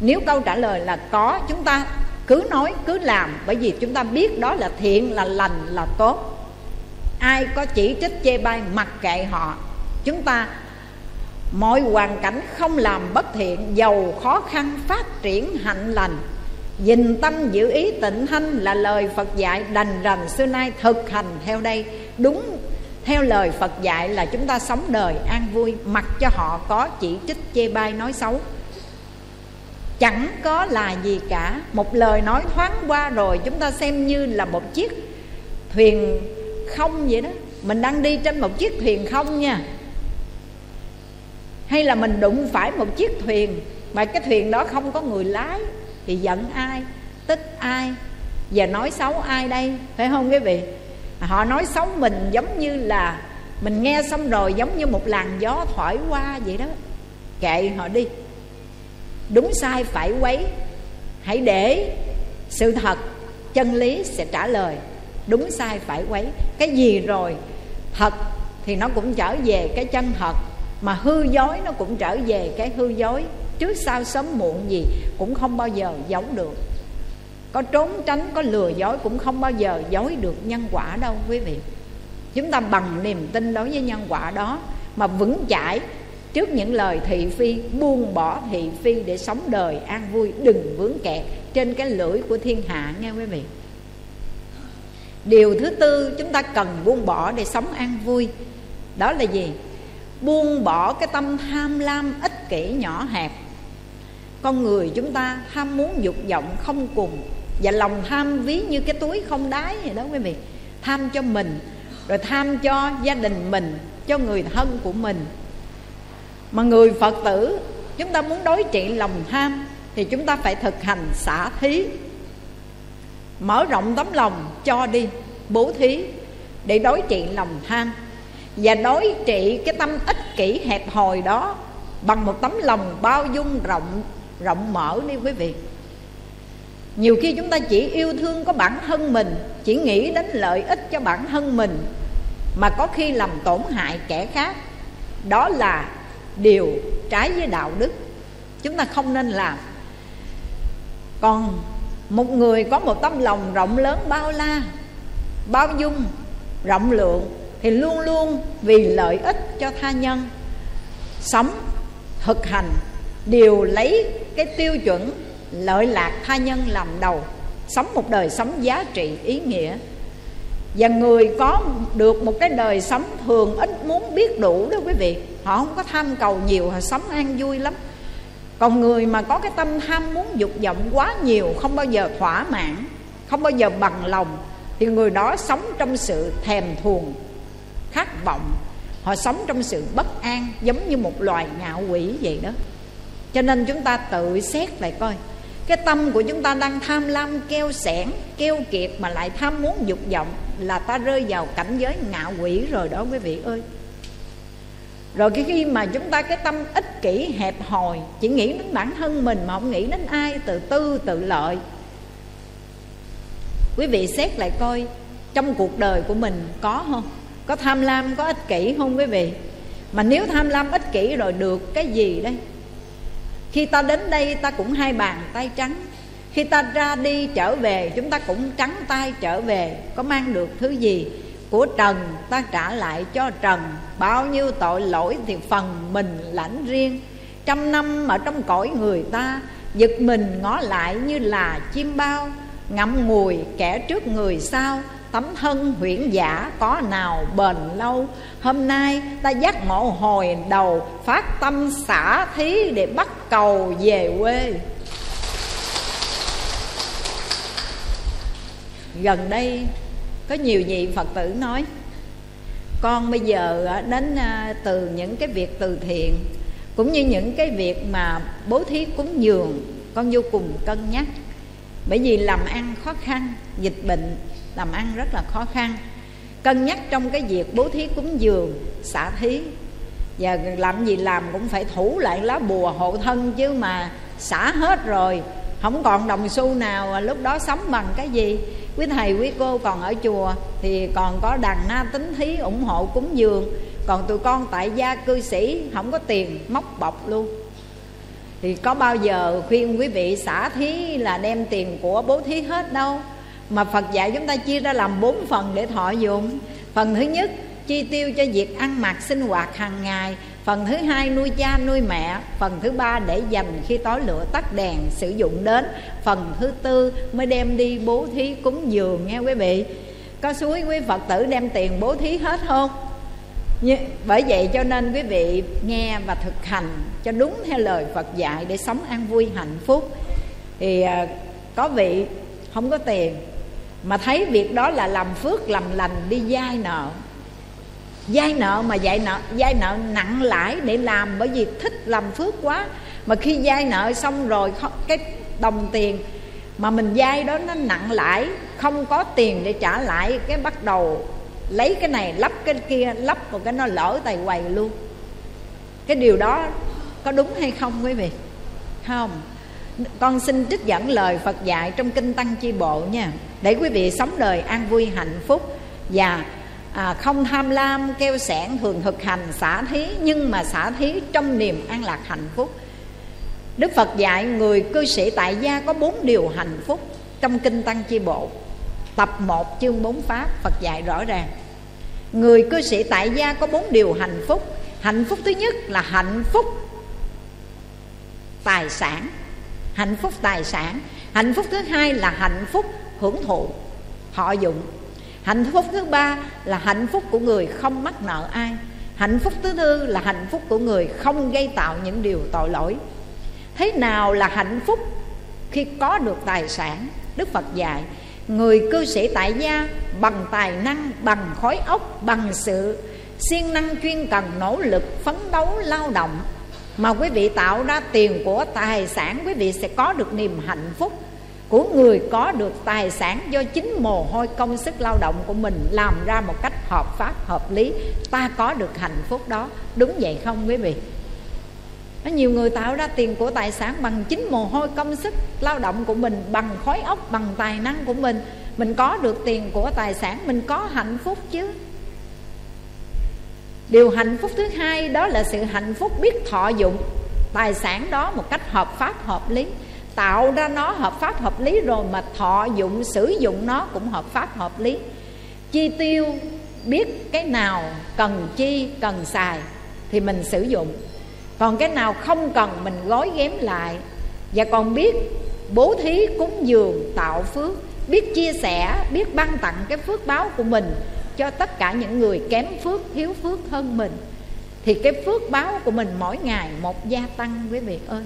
S1: Nếu câu trả lời là có, chúng ta cứ nói, cứ làm, bởi vì chúng ta biết đó là thiện, là lành, là tốt ai có chỉ trích chê bai mặc kệ họ, chúng ta, mọi hoàn cảnh không làm bất thiện, giàu khó khăn, phát triển hạnh lành. Dình tâm giữ ý tịnh thanh là lời Phật dạy đành rành xưa nay thực hành theo đây. Đúng theo lời Phật dạy là chúng ta sống đời an vui, Mặc cho họ có chỉ trích chê bai nói xấu. Chẳng có là gì cả. Một lời nói thoáng qua rồi chúng ta xem như là một chiếc thuyền không vậy đó. Mình đang đi trên một chiếc thuyền không nha. Hay là mình đụng phải một chiếc thuyền mà cái thuyền đó không có người lái thì giận ai, tức ai và nói xấu ai đây, phải không quý vị? À, họ nói xấu mình giống như là mình nghe xong rồi giống như một làn gió thổi qua vậy đó. Kệ họ đi. Đúng sai phải quấy. Hãy để sự thật, chân lý sẽ trả lời đúng sai, phải quấy. Cái gì rồi? Thật thì nó cũng trở về cái chân thật, mà hư dối nó cũng trở về cái hư dối. Trước sau sớm muộn gì cũng không bao giờ giấu được. Có trốn tránh, có lừa dối cũng không bao giờ dối được nhân quả đâu, quý vị. Chúng ta bằng niềm tin đối với nhân quả đó mà vững chãi. Trước những lời thị phi, buông bỏ thị phi để sống đời an vui, đừng vướng kẹt trên cái lưỡi của thiên hạ, nghe quý vị điều thứ tư, chúng ta cần buông bỏ để sống an vui. Đó là gì? Buông bỏ cái tâm tham lam, ích kỷ nhỏ hẹp. Con người chúng ta tham muốn dục vọng không cùng và lòng tham ví như cái túi không đáy vậy đó quý vị. Tham cho mình, rồi tham cho gia đình mình, cho người thân của mình. Mà người phật tử, chúng ta muốn đối trị lòng tham thì chúng ta phải thực hành xả thí mở rộng tấm lòng cho đi, bố thí, để đối trị lòng tham. Và đối trị cái tâm ích kỷ hẹp hòi đó bằng một tấm lòng bao dung rộng rộng mở đi quý vị. Nhiều khi chúng ta chỉ yêu thương có bản thân mình, chỉ nghĩ đến lợi ích cho bản thân mình, mà có khi làm tổn hại kẻ khác. Đó là điều trái với đạo đức. Chúng ta không nên làm. Còn một người có một tấm lòng rộng lớn bao la, bao dung, rộng lượng, thì luôn luôn vì lợi ích cho tha nhân. Sống, thực hành, đều lấy cái tiêu chuẩn lợi lạc tha nhân làm đầu, sống một đời sống giá trị ý nghĩa. Và người có được một cái đời sống thường ít muốn biết đủ đó quý vị. Họ không có tham cầu nhiều, họ sống an vui lắm còn người mà có cái tâm tham muốn dục vọng quá nhiều, không bao giờ thỏa mãn, không bao giờ bằng lòng, thì người đó sống trong sự thèm thuồng, khát vọng. Họ sống trong sự bất an, giống như một loài ngạo quỷ vậy đó. Cho nên chúng ta tự xét lại coi, cái tâm của chúng ta đang tham lam, keo sẻn, keo kiệt mà lại tham muốn dục vọng là ta rơi vào cảnh giới ngạo quỷ rồi đó, quý vị ơi rồi cái khi mà chúng ta cái tâm ích kỷ hẹp hòi, chỉ nghĩ đến bản thân mình mà không nghĩ đến ai tự tư tự lợi. Quý vị xét lại coi, trong cuộc đời của mình có không? Có tham lam, có ích kỷ không quý vị? Mà nếu tham lam, ích kỷ rồi được cái gì đây? Khi ta đến đây, ta cũng hai bàn tay trắng. Khi ta ra đi, trở về, chúng ta cũng trắng tay trở về, có mang được thứ gì? Của trần, ta trả lại cho trần. Bao nhiêu tội lỗi thì phần mình lãnh riêng. Trăm năm ở trong cõi người ta, giật mình ngó lại như là chim bao. Ngậm ngùi kẻ trước người sau tấm thân huyễn giả có nào bền lâu? Hôm nay ta giác ngộ hồi đầu, phát tâm xả thí để bắt cầu về quê. Gần đây có nhiều vị phật tử nói, con bây giờ à, đến à, từ những cái việc từ thiện, cũng như những cái việc mà bố thí cúng dường, con vô cùng cân nhắc. Bởi vì làm ăn khó khăn, dịch bệnh làm ăn rất là khó khăn. Cân nhắc trong cái việc bố thí cúng dường, xả thí. Và làm gì làm cũng phải thủ lại lá bùa hộ thân chứ mà xả hết rồi, không còn đồng xu nào à, lúc đó sống bằng cái gì? Quý thầy, quý cô còn ở chùa thì còn có đàn na tính thí ủng hộ cúng dường. Còn tụi con tại gia cư sĩ, không có tiền, móc bọc luôn. Thì có bao giờ khuyên quý vị xả thí là đem tiền của bố thí hết đâu? Mà phật dạy chúng ta chia ra làm bốn phần để thọ dụng. Phần thứ nhất, chi tiêu cho việc ăn mặc sinh hoạt hàng ngày phần thứ hai nuôi cha nuôi mẹ. Phần thứ ba để dành khi tối lửa tắt đèn sử dụng đến. Phần thứ tư mới đem đi bố thí cúng dường nghe quý vị. Có suối quý phật tử đem tiền bố thí hết không? Như, bởi vậy cho nên quý vị nghe và thực hành cho đúng theo lời Phật dạy để sống an vui hạnh phúc. Thì à, có vị không có tiền mà thấy việc đó là làm phước làm lành đi dai nợ vay nợ mà dạy nợ vay nợ nặng lãi để làm, bởi vì thích làm phước quá. Mà khi vay nợ xong rồi cái đồng tiền mà mình vay đó nó nặng lãi, không có tiền để trả lại cái bắt đầu lấy cái này, lắp cái kia, lắp một cái nó lỡ tài quầy luôn. Cái điều đó có đúng hay không quý vị? Không. Con xin trích dẫn lời Phật dạy trong kinh Tăng Chi Bộ nha. Để quý vị sống đời an vui hạnh phúc và à, không tham lam keo sẻn thường thực hành xả thí nhưng mà xả thí trong niềm an lạc hạnh phúc. Đức Phật dạy người cư sĩ tại gia có bốn điều hạnh phúc trong kinh Tăng Chi Bộ. Tập 1 chương 4 Pháp Phật dạy rõ ràng. Người cư sĩ tại gia có bốn điều hạnh phúc. Hạnh phúc thứ nhất là hạnh phúc tài sản. Hạnh phúc tài sản. Hạnh phúc thứ hai là hạnh phúc hưởng thụ. Họ dụng. Hạnh phúc thứ ba là hạnh phúc của người không mắc nợ ai. Hạnh phúc thứ tư là hạnh phúc của người không gây tạo những điều tội lỗi. Thế nào là hạnh phúc khi có được tài sản? Đức Phật dạy Người cư sĩ tại gia bằng tài năng, bằng khối óc, bằng sự siêng năng chuyên cần nỗ lực phấn đấu lao động. Mà quý vị tạo ra tiền của tài sản quý vị sẽ có được niềm hạnh phúc của người có được tài sản do chính mồ hôi công sức lao động của mình làm ra một cách hợp pháp, hợp lý, ta có được hạnh phúc đó. Đúng vậy không quý vị? Nó nhiều người tạo ra tiền của tài sản bằng chính mồ hôi công sức lao động của mình, bằng khối óc, bằng tài năng của mình. Mình có được tiền của tài sản, mình có hạnh phúc chứ? Điều hạnh phúc thứ hai đó là sự hạnh phúc biết thọ dụng. Tài sản đó một cách hợp pháp, hợp lý tạo ra nó hợp pháp, hợp lý rồi mà thọ dụng, sử dụng nó cũng hợp pháp, hợp lý. Chi tiêu biết cái nào cần chi, cần xài thì mình sử dụng. Còn cái nào không cần mình gói ghém lại. Và còn biết bố thí cúng dường, tạo phước, biết chia sẻ, biết ban tặng cái phước báo của mình cho tất cả những người kém phước, thiếu phước hơn mình, thì cái phước báo của mình mỗi ngày một gia tăng, quý vị ơi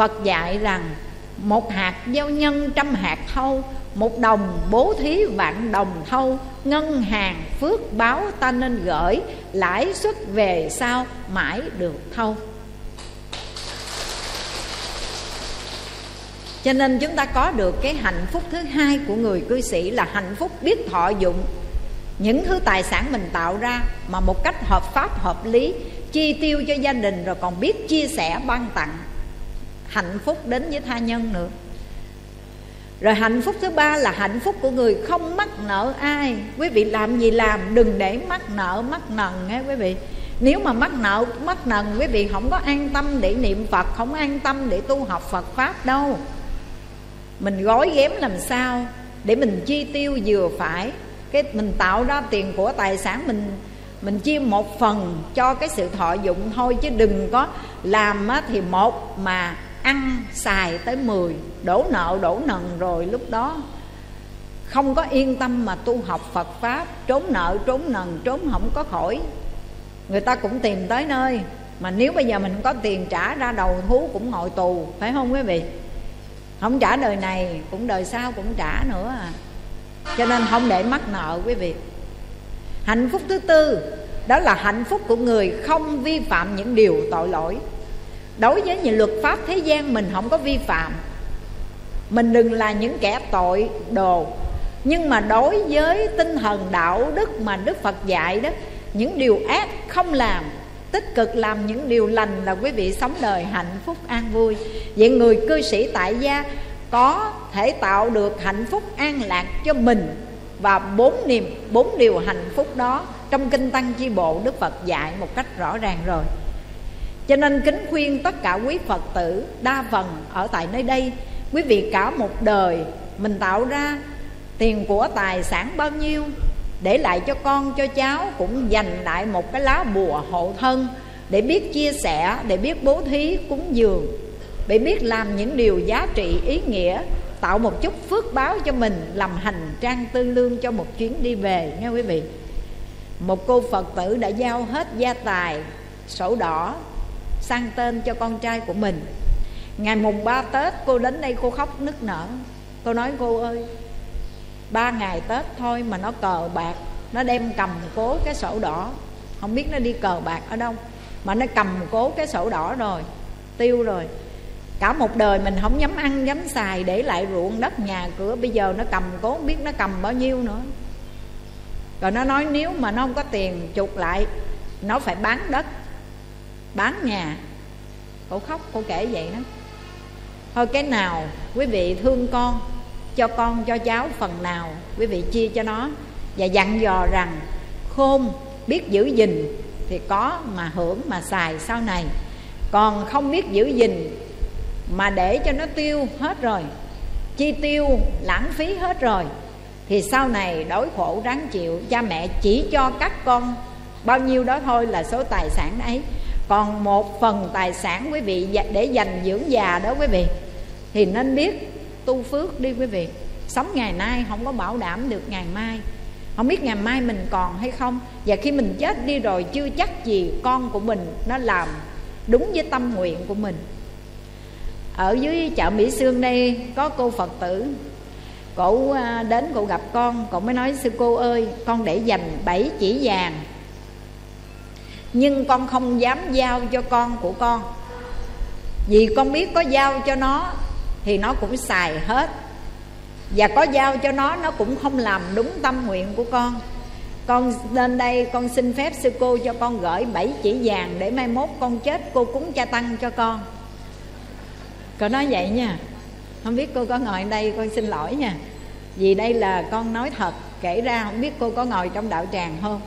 S1: phật dạy rằng một hạt gieo nhân trăm hạt thâu, một đồng bố thí vạn đồng thâu. Ngân hàng phước báo ta nên gửi, lãi suất về sau mãi được thâu. Cho nên chúng ta có được cái hạnh phúc thứ hai của người cư sĩ là hạnh phúc biết thọ dụng. Những thứ tài sản mình tạo ra mà một cách hợp pháp, hợp lý, chi tiêu cho gia đình rồi còn biết chia sẻ ban tặng hạnh phúc đến với tha nhân nữa. Rồi hạnh phúc thứ ba là hạnh phúc của người không mắc nợ ai. Quý vị làm gì làm, đừng để mắc nợ, mắc nần nghe quý vị. Nếu mà mắc nợ, mắc nần, quý vị không có an tâm để niệm phật, không an tâm để tu học phật pháp đâu. Mình gói ghém làm sao để mình chi tiêu vừa phải? Cái mình tạo ra tiền của tài sản mình mình chia một phần cho cái sự thọ dụng thôi, chứ đừng có làm thì một mà ăn xài tới 10 đổ nợ, đổ nần rồi lúc đó không có yên tâm mà tu học Phật Pháp, Trốn nợ, trốn nần, trốn không có khỏi. Người ta cũng tìm tới nơi, Mà nếu bây giờ mình không có tiền trả ra đầu thú cũng ngồi tù, Phải không quý vị? Không trả đời này cũng đời sau cũng trả nữa à. Cho nên không để mắc nợ quý vị. Hạnh phúc thứ tư, Đó là hạnh phúc của người không vi phạm những điều tội lỗi đối với những luật pháp thế gian, mình không có vi phạm. Mình đừng là những kẻ tội đồ. Nhưng mà đối với tinh thần đạo đức mà đức phật dạy đó, những điều ác không làm, tích cực làm những điều lành là quý vị sống đời hạnh phúc, an vui. Vậy người cư sĩ tại gia có thể tạo được hạnh phúc, an lạc cho mình và bốn niềm, bốn điều hạnh phúc đó trong kinh tăng chi bộ đức phật dạy một cách rõ ràng rồi cho nên kính khuyên tất cả quý phật tử đa phần ở tại nơi đây, quý vị cả một đời mình tạo ra tiền của tài sản bao nhiêu, để lại cho con, cho cháu, cũng dành lại một cái lá bùa hộ thân để biết chia sẻ, để biết bố thí, cúng dường. Để biết làm những điều giá trị, ý nghĩa, tạo một chút phước báo cho mình, làm hành trang tư lương cho một chuyến đi về nha quý vị. Một cô phật tử đã giao hết gia tài, sổ đỏ sang tên cho con trai của mình. Ngày mùng ba tết, cô đến đây cô khóc nức nở. Cô nói, cô ơi, ba ngày tết thôi mà nó cờ bạc, nó đem cầm cố cái sổ đỏ. Không biết nó đi cờ bạc ở đâu, mà nó cầm cố cái sổ đỏ rồi, tiêu rồi. Cả một đời mình không dám ăn, dám xài để lại ruộng đất nhà cửa. Bây giờ nó cầm cố, không biết nó cầm bao nhiêu nữa. Rồi nó nói, nếu mà nó không có tiền chuộc lại, nó phải bán đất bán nhà. Cổ khóc cô kể vậy đó. Thôi cái nào quý vị thương con, cho con, cho cháu phần nào quý vị chia cho nó. Và dặn dò rằng, khôn, biết giữ gìn thì có mà hưởng mà xài sau này. Còn không biết giữ gìn mà để cho nó tiêu hết rồi, chi tiêu, lãng phí hết rồi, thì sau này đói khổ ráng chịu, cha mẹ chỉ cho các con bao nhiêu đó thôi là số tài sản ấy còn một phần tài sản quý vị để dành dưỡng già đó quý vị, thì nên biết tu phước đi quý vị. Sống ngày nay không có bảo đảm được ngày mai. Không biết ngày mai mình còn hay không. Và khi mình chết đi rồi, chưa chắc gì con của mình nó làm đúng với tâm nguyện của mình. Ở dưới chợ mỹ sương đây có cô phật tử. Cổ à, đến cổ gặp con, cổ mới nói, sư cô ơi, con để dành bảy chỉ vàng nhưng con không dám giao cho con của con. Vì con biết có giao cho nó thì nó cũng xài hết. Và có giao cho nó nó cũng không làm đúng tâm nguyện của con. Con lên đây, con xin phép sư cô cho con gửi bảy chỉ vàng để mai mốt con chết, cô cúng cha tăng cho con. Cô nói vậy nha. Không biết cô có ngồi đây, con xin lỗi nha. Vì đây là con nói thật, kể ra không biết cô có ngồi trong đạo tràng không?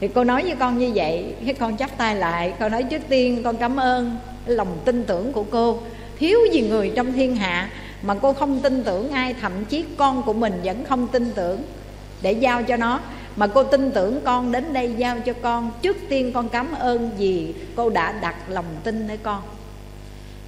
S1: Thì cô nói với con như vậy, cái con chắp tay lại, con nói, trước tiên con cảm ơn lòng tin tưởng của cô. Thiếu gì người trong thiên hạ mà cô không tin tưởng ai, thậm chí con của mình vẫn không tin tưởng. Để giao cho nó, mà cô tin tưởng con, đến đây giao cho con. Trước tiên con cảm ơn vì cô đã đặt lòng tin nơi con.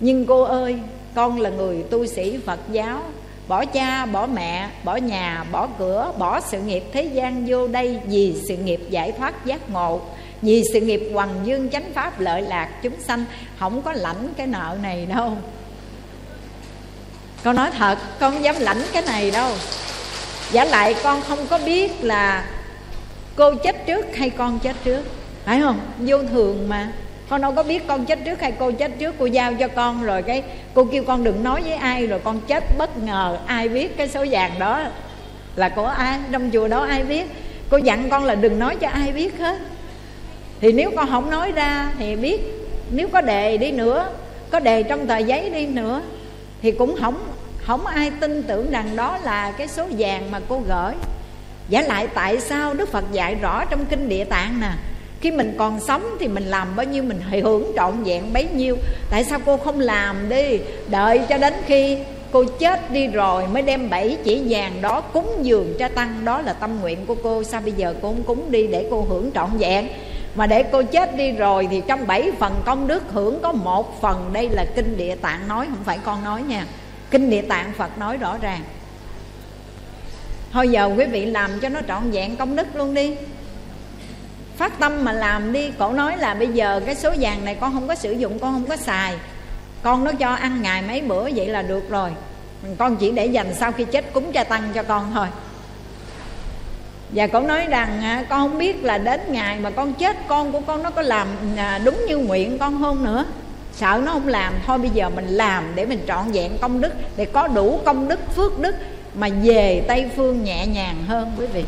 S1: Nhưng cô ơi, con là người tu sĩ phật giáo bỏ cha, bỏ mẹ, bỏ nhà, bỏ cửa, bỏ sự nghiệp thế gian vô đây vì sự nghiệp giải thoát giác ngộ. Vì sự nghiệp hoàng dương chánh pháp lợi lạc chúng sanh, không có lãnh cái nợ này đâu. Con nói thật, con không dám lãnh cái này đâu. Giả lại con không có biết là cô chết trước hay con chết trước. Phải không? Vô thường mà con đâu có biết con chết trước hay cô chết trước, cô giao cho con rồi cái cô kêu con đừng nói với ai rồi con chết bất ngờ, ai biết cái số vàng đó là của ai, trong chùa đó ai biết. Cô dặn con là đừng nói cho ai biết hết. Thì nếu con không nói ra thì biết, nếu có đề đi nữa, có đề trong tờ giấy đi nữa thì cũng không không ai tin tưởng rằng đó là cái số vàng mà cô gửi. Giả lại tại sao đức phật dạy rõ trong kinh địa tạng nè khi mình còn sống thì mình làm bao nhiêu, mình hưởng trọn vẹn bấy nhiêu. Tại sao cô không làm đi? Đợi cho đến khi cô chết đi rồi mới đem bảy chỉ vàng đó cúng dường cho tăng. Đó là tâm nguyện của cô. Sao bây giờ cô không cúng đi để cô hưởng trọn vẹn? Mà để cô chết đi rồi thì trong bảy phần công đức hưởng có một phần. Đây là kinh địa tạng nói, không phải con nói nha. Kinh địa tạng phật nói rõ ràng. Thôi giờ quý vị làm cho nó trọn vẹn công đức luôn đi phát tâm mà làm đi. Cổ nói là bây giờ cái số vàng này con không có sử dụng, con không có xài. Con nó cho ăn ngày mấy bữa vậy là được rồi. Con chỉ để dành sau khi chết cúng cha tăng cho con thôi. Và cổ nói rằng à, con không biết là đến ngày mà con chết, con của con nó có làm à, đúng như nguyện con không nữa. Sợ nó không làm, thôi bây giờ mình làm để mình trọn vẹn công đức, để có đủ công đức, phước đức mà về tây phương nhẹ nhàng hơn quý vị.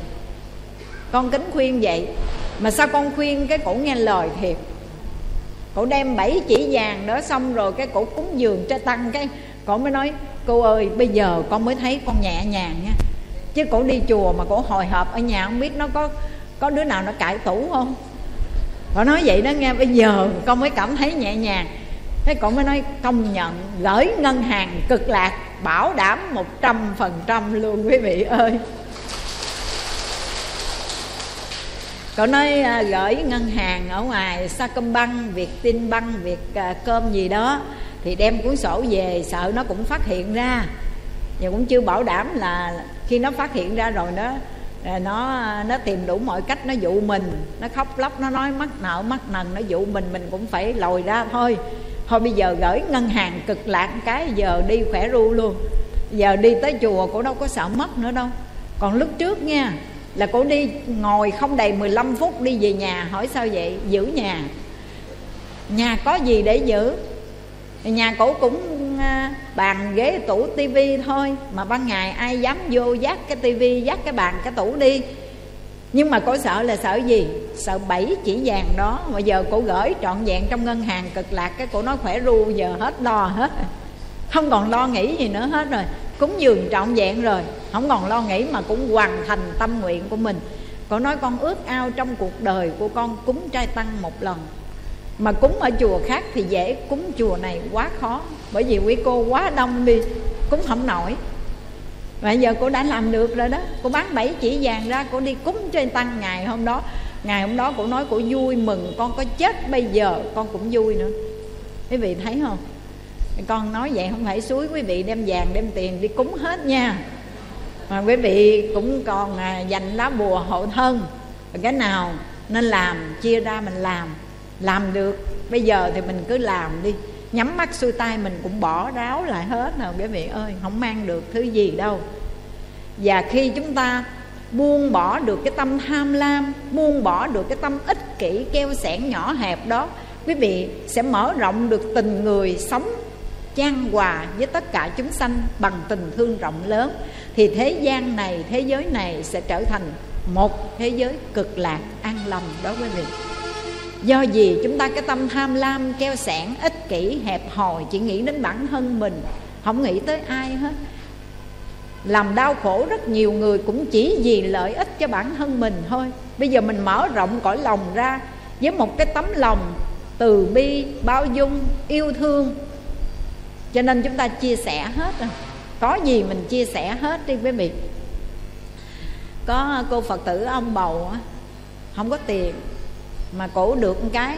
S1: Con kính khuyên vậy mà sao con khuyên cái cổ nghe lời thiệt? Cổ đem bảy chỉ vàng đó xong rồi cái cổ cúng dường cho tăng cái. Cổ mới nói, cô ơi, bây giờ con mới thấy con nhẹ nhàng nha. Chứ cổ đi chùa mà cổ hồi hộp ở nhà, không biết nó có có đứa nào nó cãi tủ không? Cổ nói vậy đó nghe, bây giờ con mới cảm thấy nhẹ nhàng. Thế cổ mới nói, công nhận, gửi ngân hàng cực lạc, bảo đảm một trăm phần trăm luôn quý vị ơi. Cậu nói à, gửi ngân hàng ở ngoài Sacombank, Việt Tin Băng, Việt à, Cơm gì đó thì đem cuốn sổ về sợ nó cũng phát hiện ra. Và cũng chưa bảo đảm là khi nó phát hiện ra rồi à, nó nó nó tìm đủ mọi cách nó dụ mình. Nó khóc lóc nó nói mắc nợ mắc nần nó dụ mình mình cũng phải lòi ra thôi. Thôi bây giờ gửi ngân hàng cực lạc cái giờ đi khỏe ru luôn. Giờ đi tới chùa cũng đâu có sợ mất nữa đâu. Còn lúc trước nha là cô đi ngồi không đầy 15 phút đi về nhà, hỏi sao vậy? Giữ nhà. Nhà có gì để giữ? Nhà cổ cũng à, bàn ghế tủ tivi thôi, mà ban ngày ai dám vô dắt cái tivi, dắt cái bàn, cái tủ đi. Nhưng mà cổ sợ là sợ gì? Sợ bảy chỉ vàng đó. Mà giờ cổ gửi trọn vẹn trong ngân hàng cực lạc, cái cổ nói khỏe ru, giờ hết lo hết. Không còn lo nghĩ gì nữa hết rồi cúng dường trọn vẹn rồi. Không còn lo nghĩ mà cũng hoàn thành tâm nguyện của mình. Con nói con ước ao trong cuộc đời của con cúng trai tăng một lần. Mà cúng ở chùa khác thì dễ cúng chùa này quá khó. Bởi vì quý cô quá đông đi, cúng không nổi. Mà giờ cô đã làm được rồi đó. Cô bán bảy chỉ vàng ra, cô đi cúng trên tăng ngày hôm đó. Ngày hôm đó cô nói cô vui mừng, con có chết bây giờ, con cũng vui nữa. Quý vị thấy không? Con nói vậy không phải suối quý vị đem vàng đem tiền đi cúng hết nha. Mà quý vị cũng còn à, dành lá bùa hộ thân. Cái nào nên làm chia ra mình làm. Làm được bây giờ thì mình cứ làm đi. Nhắm mắt xuôi tay mình cũng bỏ ráo lại hết nào quý vị ơi không mang được thứ gì đâu. Và khi chúng ta buông bỏ được cái tâm tham lam buông bỏ được cái tâm ích kỷ keo sẻn nhỏ hẹp đó quý vị sẽ mở rộng được tình người sống chan hòa với tất cả chúng sanh bằng tình thương rộng lớn, thì thế gian này, thế giới này sẽ trở thành một thế giới cực lạc an lành đó quý vị. Do gì chúng ta cái tâm tham lam keo sẻn, ích kỷ, hẹp hòi, chỉ nghĩ đến bản thân mình, không nghĩ tới ai hết. Làm đau khổ rất nhiều người cũng chỉ vì lợi ích cho bản thân mình thôi. Bây giờ mình mở rộng cõi lòng ra với một cái tấm lòng từ bi, bao dung, yêu thương cho nên chúng ta chia sẻ hết rồi. Có gì mình chia sẻ hết đi quý vị. Có cô phật tử ông bầu không có tiền mà cổ được một cái.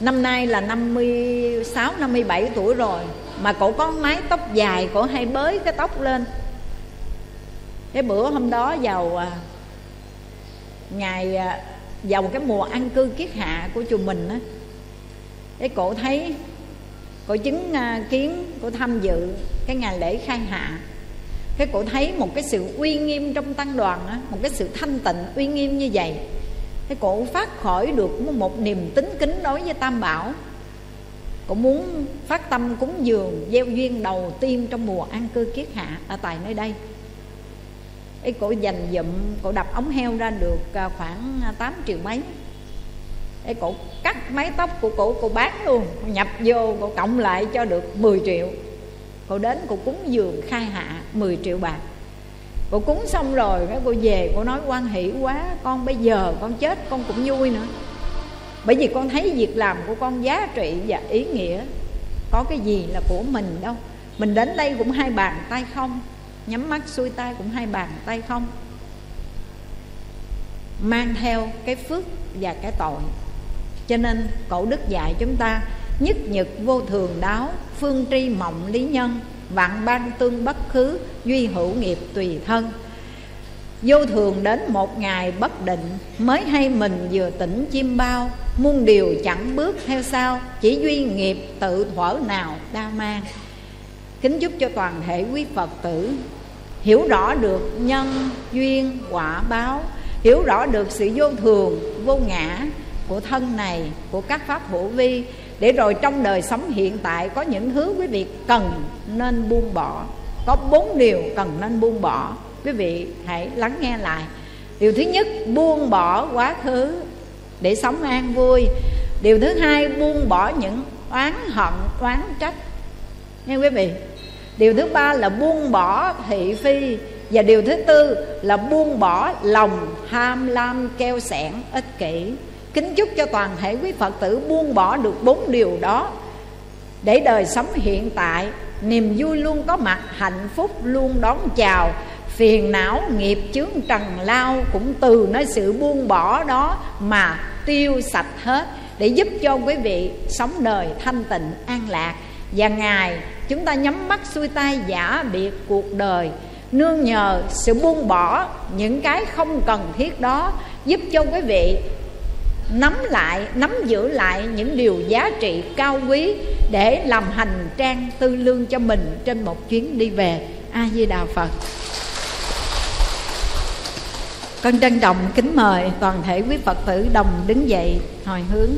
S1: Năm nay là 56 57 tuổi rồi mà cổ có mái tóc dài, cổ hay bới cái tóc lên. Cái bữa hôm đó vào à, ngày à, vào cái mùa ăn cư kiết hạ của chùa mình á, cái cổ thấy cổ chứng à, kiến, cổ tham dự, cái ngày lễ khai hạ. Cái cổ thấy một cái sự uy nghiêm trong tăng đoàn á, một cái sự thanh tịnh, uy nghiêm như vậy, cái cổ phát khỏi được một niềm tính kính đối với tam bảo. Cổ muốn phát tâm cúng dường, gieo duyên đầu tiên trong mùa an cư kiết hạ ở tại nơi đây. Cái cổ dành dụm, cổ đập ống heo ra được à, khoảng à, 8 triệu mấy ấy cổ cắt mái tóc của cổ cổ bán luôn. Nhập vô, cổ cộng lại cho được 10 triệu. Cô đến cô cúng dường khai hạ 10 triệu bạc. Cô cúng xong rồi cái cô về cô nói, quan hỷ quá, con bây giờ con chết, con cũng vui nữa. Bởi vì con thấy việc làm của con giá trị và ý nghĩa. Có cái gì là của mình đâu. Mình đến đây cũng hai bàn tay không. Nhắm mắt xuôi tay cũng hai bàn tay không. Mang theo cái phước và cái tội cho nên cổ đức dạy chúng ta, nhất nhật vô thường đáo, phương tri mộng lý nhân, vạn ban tương bất khứ, duy hữu nghiệp tùy thân. Vô thường đến một ngày bất định, mới hay mình vừa tỉnh chim bao, muôn điều chẳng bước theo sau, chỉ duy nghiệp tự thuở nào đa mang. Kính chúc cho toàn thể quý phật tử hiểu rõ được nhân, duyên, quả báo, hiểu rõ được sự vô thường, vô ngã của thân này, của các pháp hữu vi, để rồi trong đời sống hiện tại có những thứ quý vị cần nên buông bỏ. Có bốn điều cần nên buông bỏ. Quý vị hãy lắng nghe lại. Điều thứ nhất, buông bỏ quá khứ để sống an vui. Điều thứ hai, buông bỏ những oán hận, oán trách. Nghe quý vị? Điều thứ ba là buông bỏ thị phi. Và điều thứ tư là buông bỏ lòng ham lam keo sẻn ích kỷ kính chúc cho toàn thể quý phật tử buông bỏ được bốn điều đó. Để đời sống hiện tại, niềm vui luôn có mặt, hạnh phúc luôn đón chào. Phiền não, nghiệp chướng trần lao cũng từ nơi sự buông bỏ đó mà tiêu sạch hết, để giúp cho quý vị sống đời thanh tịnh, an lạc. Và ngài, chúng ta nhắm mắt xuôi tay giả biệt cuộc đời, nương nhờ sự buông bỏ những cái không cần thiết đó, giúp cho quý vị nắm lại, nắm giữ lại những điều giá trị cao quý để làm hành trang tư lương cho mình trên một chuyến đi về. A di đà phật. Con trân trọng kính mời toàn thể quý phật tử đồng đứng dậy hồi hướng.